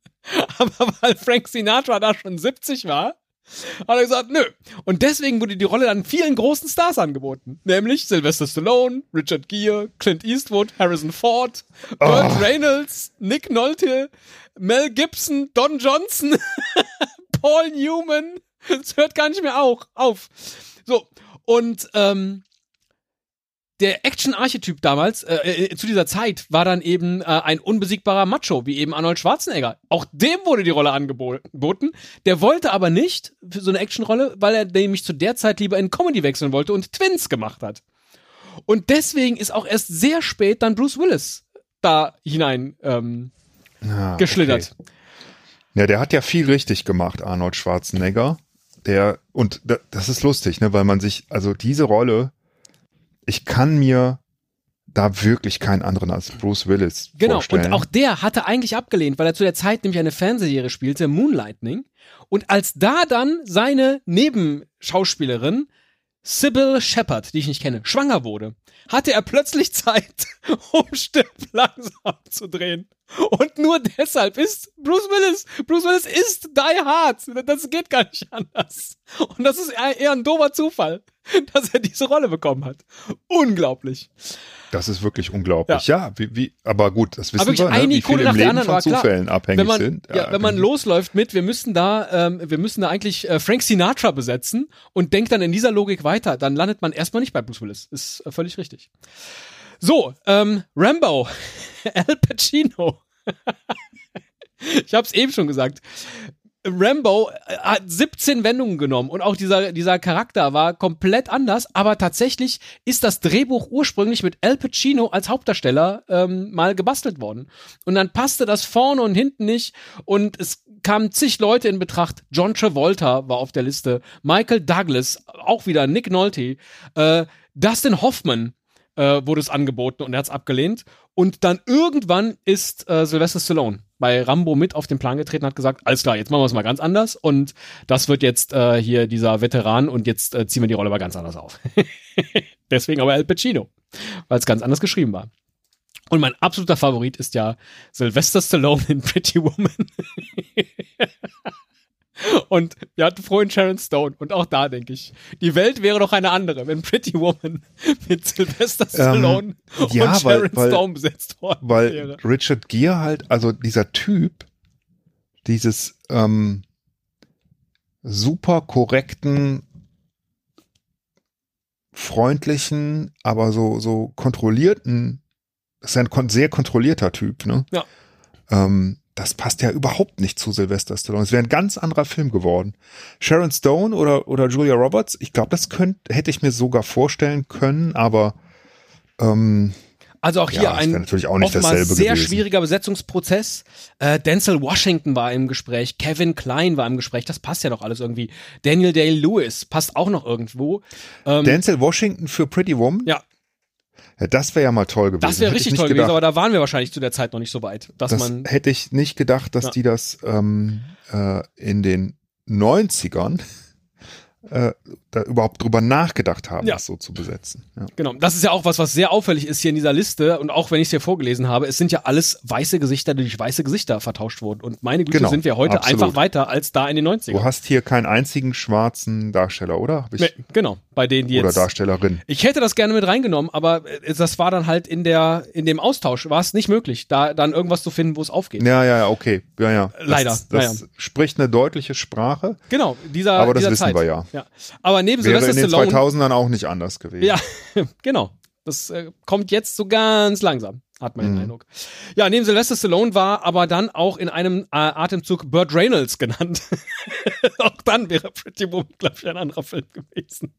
Aber weil Frank Sinatra da schon 70 war, hat er gesagt, nö. Und deswegen wurde die Rolle dann vielen großen Stars angeboten. Nämlich Sylvester Stallone, Richard Gere, Clint Eastwood, Harrison Ford, Burt oh. Reynolds, Nick Nolte, Mel Gibson, Don Johnson, Paul Newman. Es hört gar nicht mehr auch auf. So. Und ähm, der Action-Archetyp damals, äh, äh, zu dieser Zeit, war dann eben äh, ein unbesiegbarer Macho, wie eben Arnold Schwarzenegger. Auch dem wurde die Rolle angeboten. Der wollte aber nicht für so eine Actionrolle, weil er nämlich zu der Zeit lieber in Comedy wechseln wollte und Twins gemacht hat. Und deswegen ist auch erst sehr spät dann Bruce Willis da hinein ähm, ah, geschlittert. Okay. Ja, der hat ja viel richtig gemacht, Arnold Schwarzenegger. Der, und das ist lustig, ne, weil man sich, also diese Rolle, ich kann mir da wirklich keinen anderen als Bruce Willis genau, vorstellen. Genau, und auch der hatte eigentlich abgelehnt, weil er zu der Zeit nämlich eine Fernsehserie spielte, Moonlightning. Und als da dann seine Nebenschauspielerin Sybil Shepard, die ich nicht kenne, schwanger wurde, hatte er plötzlich Zeit, um Stirb langsam zu drehen. Und nur deshalb ist Bruce Willis, Bruce Willis ist Die Hard. Das geht gar nicht anders. Und das ist eher ein doofer Zufall, dass er diese Rolle bekommen hat. Unglaublich. Das ist wirklich unglaublich. Ja, ja wie, wie, aber gut, das wissen wir, ne? wie viele im Leben von Zufällen klar, abhängig wenn man, sind. Ja, ja wenn man genau. losläuft mit, wir müssen da, ähm, wir müssen da eigentlich äh, Frank Sinatra besetzen und denkt dann in dieser Logik weiter, dann landet man erstmal nicht bei Bruce Willis. Ist äh, völlig richtig. So, ähm, Rambo, Al Pacino. ich habe es eben schon gesagt. Rambo äh, hat 17 Wendungen genommen und auch dieser, dieser Charakter war komplett anders, aber tatsächlich ist das Drehbuch ursprünglich mit Al Pacino als Hauptdarsteller ähm, mal gebastelt worden. Und dann passte das vorne und hinten nicht und es kamen zig Leute in Betracht. John Travolta war auf der Liste, Michael Douglas, auch wieder Nick Nolte, äh, Dustin Hoffman äh, wurde es angeboten und er hat es abgelehnt. Und dann irgendwann ist äh, Sylvester Stallone bei Rambo mit auf den Plan getreten, hat gesagt, alles klar, jetzt machen wir es mal ganz anders und das wird jetzt äh, hier dieser Veteran und jetzt äh, ziehen wir die Rolle mal ganz anders auf. Deswegen aber Al Pacino, weil es ganz anders geschrieben war. Und mein absoluter Favorit ist ja Sylvester Stallone in Pretty Woman. Und wir hatten vorhin Sharon Stone. Und auch da denke ich, die Welt wäre doch eine andere, wenn Pretty Woman mit Sylvester ähm, Stallone ähm, ja, und Sharon weil, Stone besetzt worden weil wäre. Richard Gere halt, also dieser Typ, dieses ähm, super korrekten, freundlichen, aber so, so kontrollierten, das ist ein sehr kontrollierter Typ, ne? Ja. Ähm, das passt ja überhaupt nicht zu Sylvester Stallone. Es wäre ein ganz anderer Film geworden. Sharon Stone oder, oder Julia Roberts, ich glaube, das könnte, hätte ich mir sogar vorstellen können, aber ähm, also auch hier ja, ein natürlich auch nicht dasselbe sehr gewesen. schwieriger Besetzungsprozess. Äh, Denzel Washington war im Gespräch, Kevin Klein war im Gespräch, das passt ja doch alles irgendwie. Daniel Day-Lewis passt auch noch irgendwo. Ähm, Denzel Washington für Pretty Woman? Ja, ja, das wäre ja mal toll gewesen. Das wäre richtig toll gedacht, gewesen, aber da waren wir wahrscheinlich zu der Zeit noch nicht so weit, dass das man. Hätte ich nicht gedacht, dass ja. die das ähm, äh, in den 90ern äh, da überhaupt drüber nachgedacht haben, ja. das so zu besetzen. Ja. Genau, das ist ja auch was, was sehr auffällig ist hier in dieser Liste und auch wenn ich es hier vorgelesen habe, es sind ja alles weiße Gesichter, die durch weiße Gesichter vertauscht wurden und meine Güte genau, sind wir heute absolut. einfach weiter als da in den 90ern. Du hast hier keinen einzigen schwarzen Darsteller, oder? Nee, genau, bei denen die oder jetzt. Oder Darstellerin. Ich hätte das gerne mit reingenommen, aber äh, das war dann halt in der, in dem Austausch, war es nicht möglich, da dann irgendwas zu finden, wo es aufgeht. Ja, ja, ja, okay. Ja, ja. Leider. Das, das ja. spricht eine deutliche Sprache. Genau, dieser, aber das dieser wissen Zeit. wir ja. ja. Aber neben Wäre Sylvester in den Stallone. 2000ern auch nicht anders gewesen. Ja, genau. Das äh, kommt jetzt so ganz langsam, hat man den Mhm. Eindruck. Ja, neben Sylvester Stallone war aber dann auch in einem äh, Atemzug Burt Reynolds genannt. auch dann wäre Pretty Woman, glaube ich, ein anderer Film gewesen.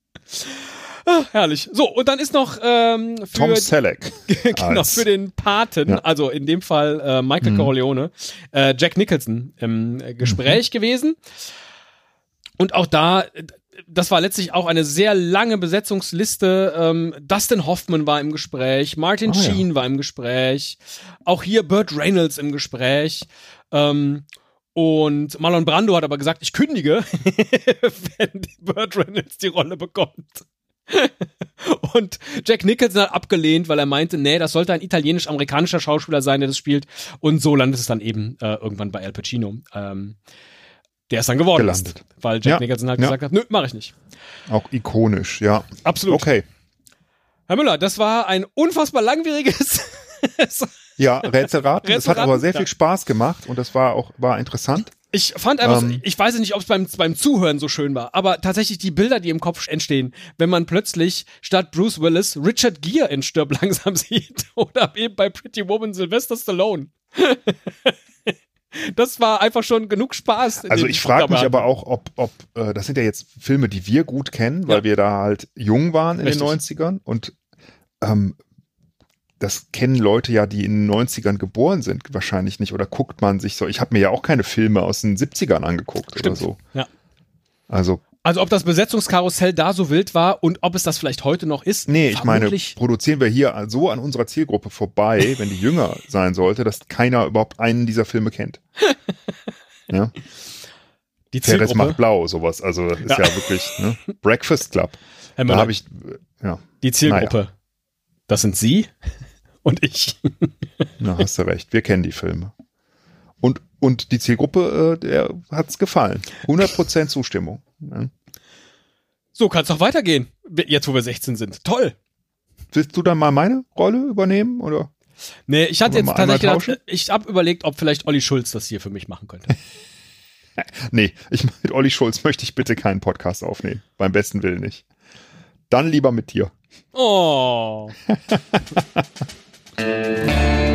Ah, herrlich. So, und dann ist noch ähm, für, Tom Selleck. genau, für den Paten, Ja. also in dem Fall äh, Michael Mhm. Corleone, äh, Jack Nicholson im äh, Gespräch gewesen. Und auch da, äh, das war letztlich auch eine sehr lange Besetzungsliste. Ähm, Dustin Hoffman war im Gespräch, Martin ja. Sheen war im Gespräch, auch hier Burt Reynolds im Gespräch. Ähm, und Marlon Brando hat aber gesagt, ich kündige, wenn Burt Reynolds die Rolle bekommt. Und Jack Nicholson hat abgelehnt, weil er meinte, nee, das sollte ein italienisch-amerikanischer Schauspieler sein, der das spielt. Und so landet es dann eben äh, irgendwann bei Al Pacino. Ähm, der ist dann geworden Gelandet. ist, weil Jack Ja, Nicholson halt ja. gesagt hat, nö, mache ich nicht. Auch ikonisch, ja. Absolut. Okay. Herr Müller, das war ein unfassbar langwieriges. Ja, Rätselraten. Es hat aber sehr viel Spaß gemacht und das war auch war interessant. Ich fand einfach, Ähm. ich weiß nicht, ob es beim, beim Zuhören so schön war, aber tatsächlich die Bilder, die im Kopf entstehen, wenn man plötzlich statt Bruce Willis Richard Gere in Stirb langsam sieht oder eben bei Pretty Woman Sylvester Stallone. das war einfach schon genug Spaß. Also ich frage mich aber auch, ob, ob äh, das sind ja jetzt Filme, die wir gut kennen, weil Ja. wir da halt jung waren in Richtig. den 90ern und ähm, das kennen Leute ja, die in den 90ern geboren sind, wahrscheinlich nicht. Oder guckt man sich so, ich habe mir ja auch keine Filme aus den 70ern angeguckt Stimmt. oder so. Ja. Also, Also ob das Besetzungskarussell da so wild war und ob es das vielleicht heute noch ist. nee, ich meine, produzieren wir hier so an unserer Zielgruppe vorbei, wenn die jünger sein sollte, dass keiner überhaupt einen dieser Filme kennt. Ja. die Zielgruppe, macht blau, sowas. Also das ist Ja. ja, wirklich ne? Breakfast Club. Herr Da Müller, habe ich, ja, die Zielgruppe, das sind Sie und ich. na, hast du recht. Wir kennen die Filme. Und, die Zielgruppe, äh, der hat's gefallen. 100% Zustimmung. Ja. So kann es doch weitergehen, jetzt wo wir 16 sind. Toll. Willst du dann mal meine Rolle übernehmen? Oder? Nee, ich hatte jetzt tatsächlich gedacht, ich habe überlegt, ob vielleicht Olli Schulz das hier für mich machen könnte. Nee, ich, mit Olli Schulz möchte ich bitte keinen Podcast aufnehmen. Beim besten Willen nicht. Dann lieber mit dir. Oh.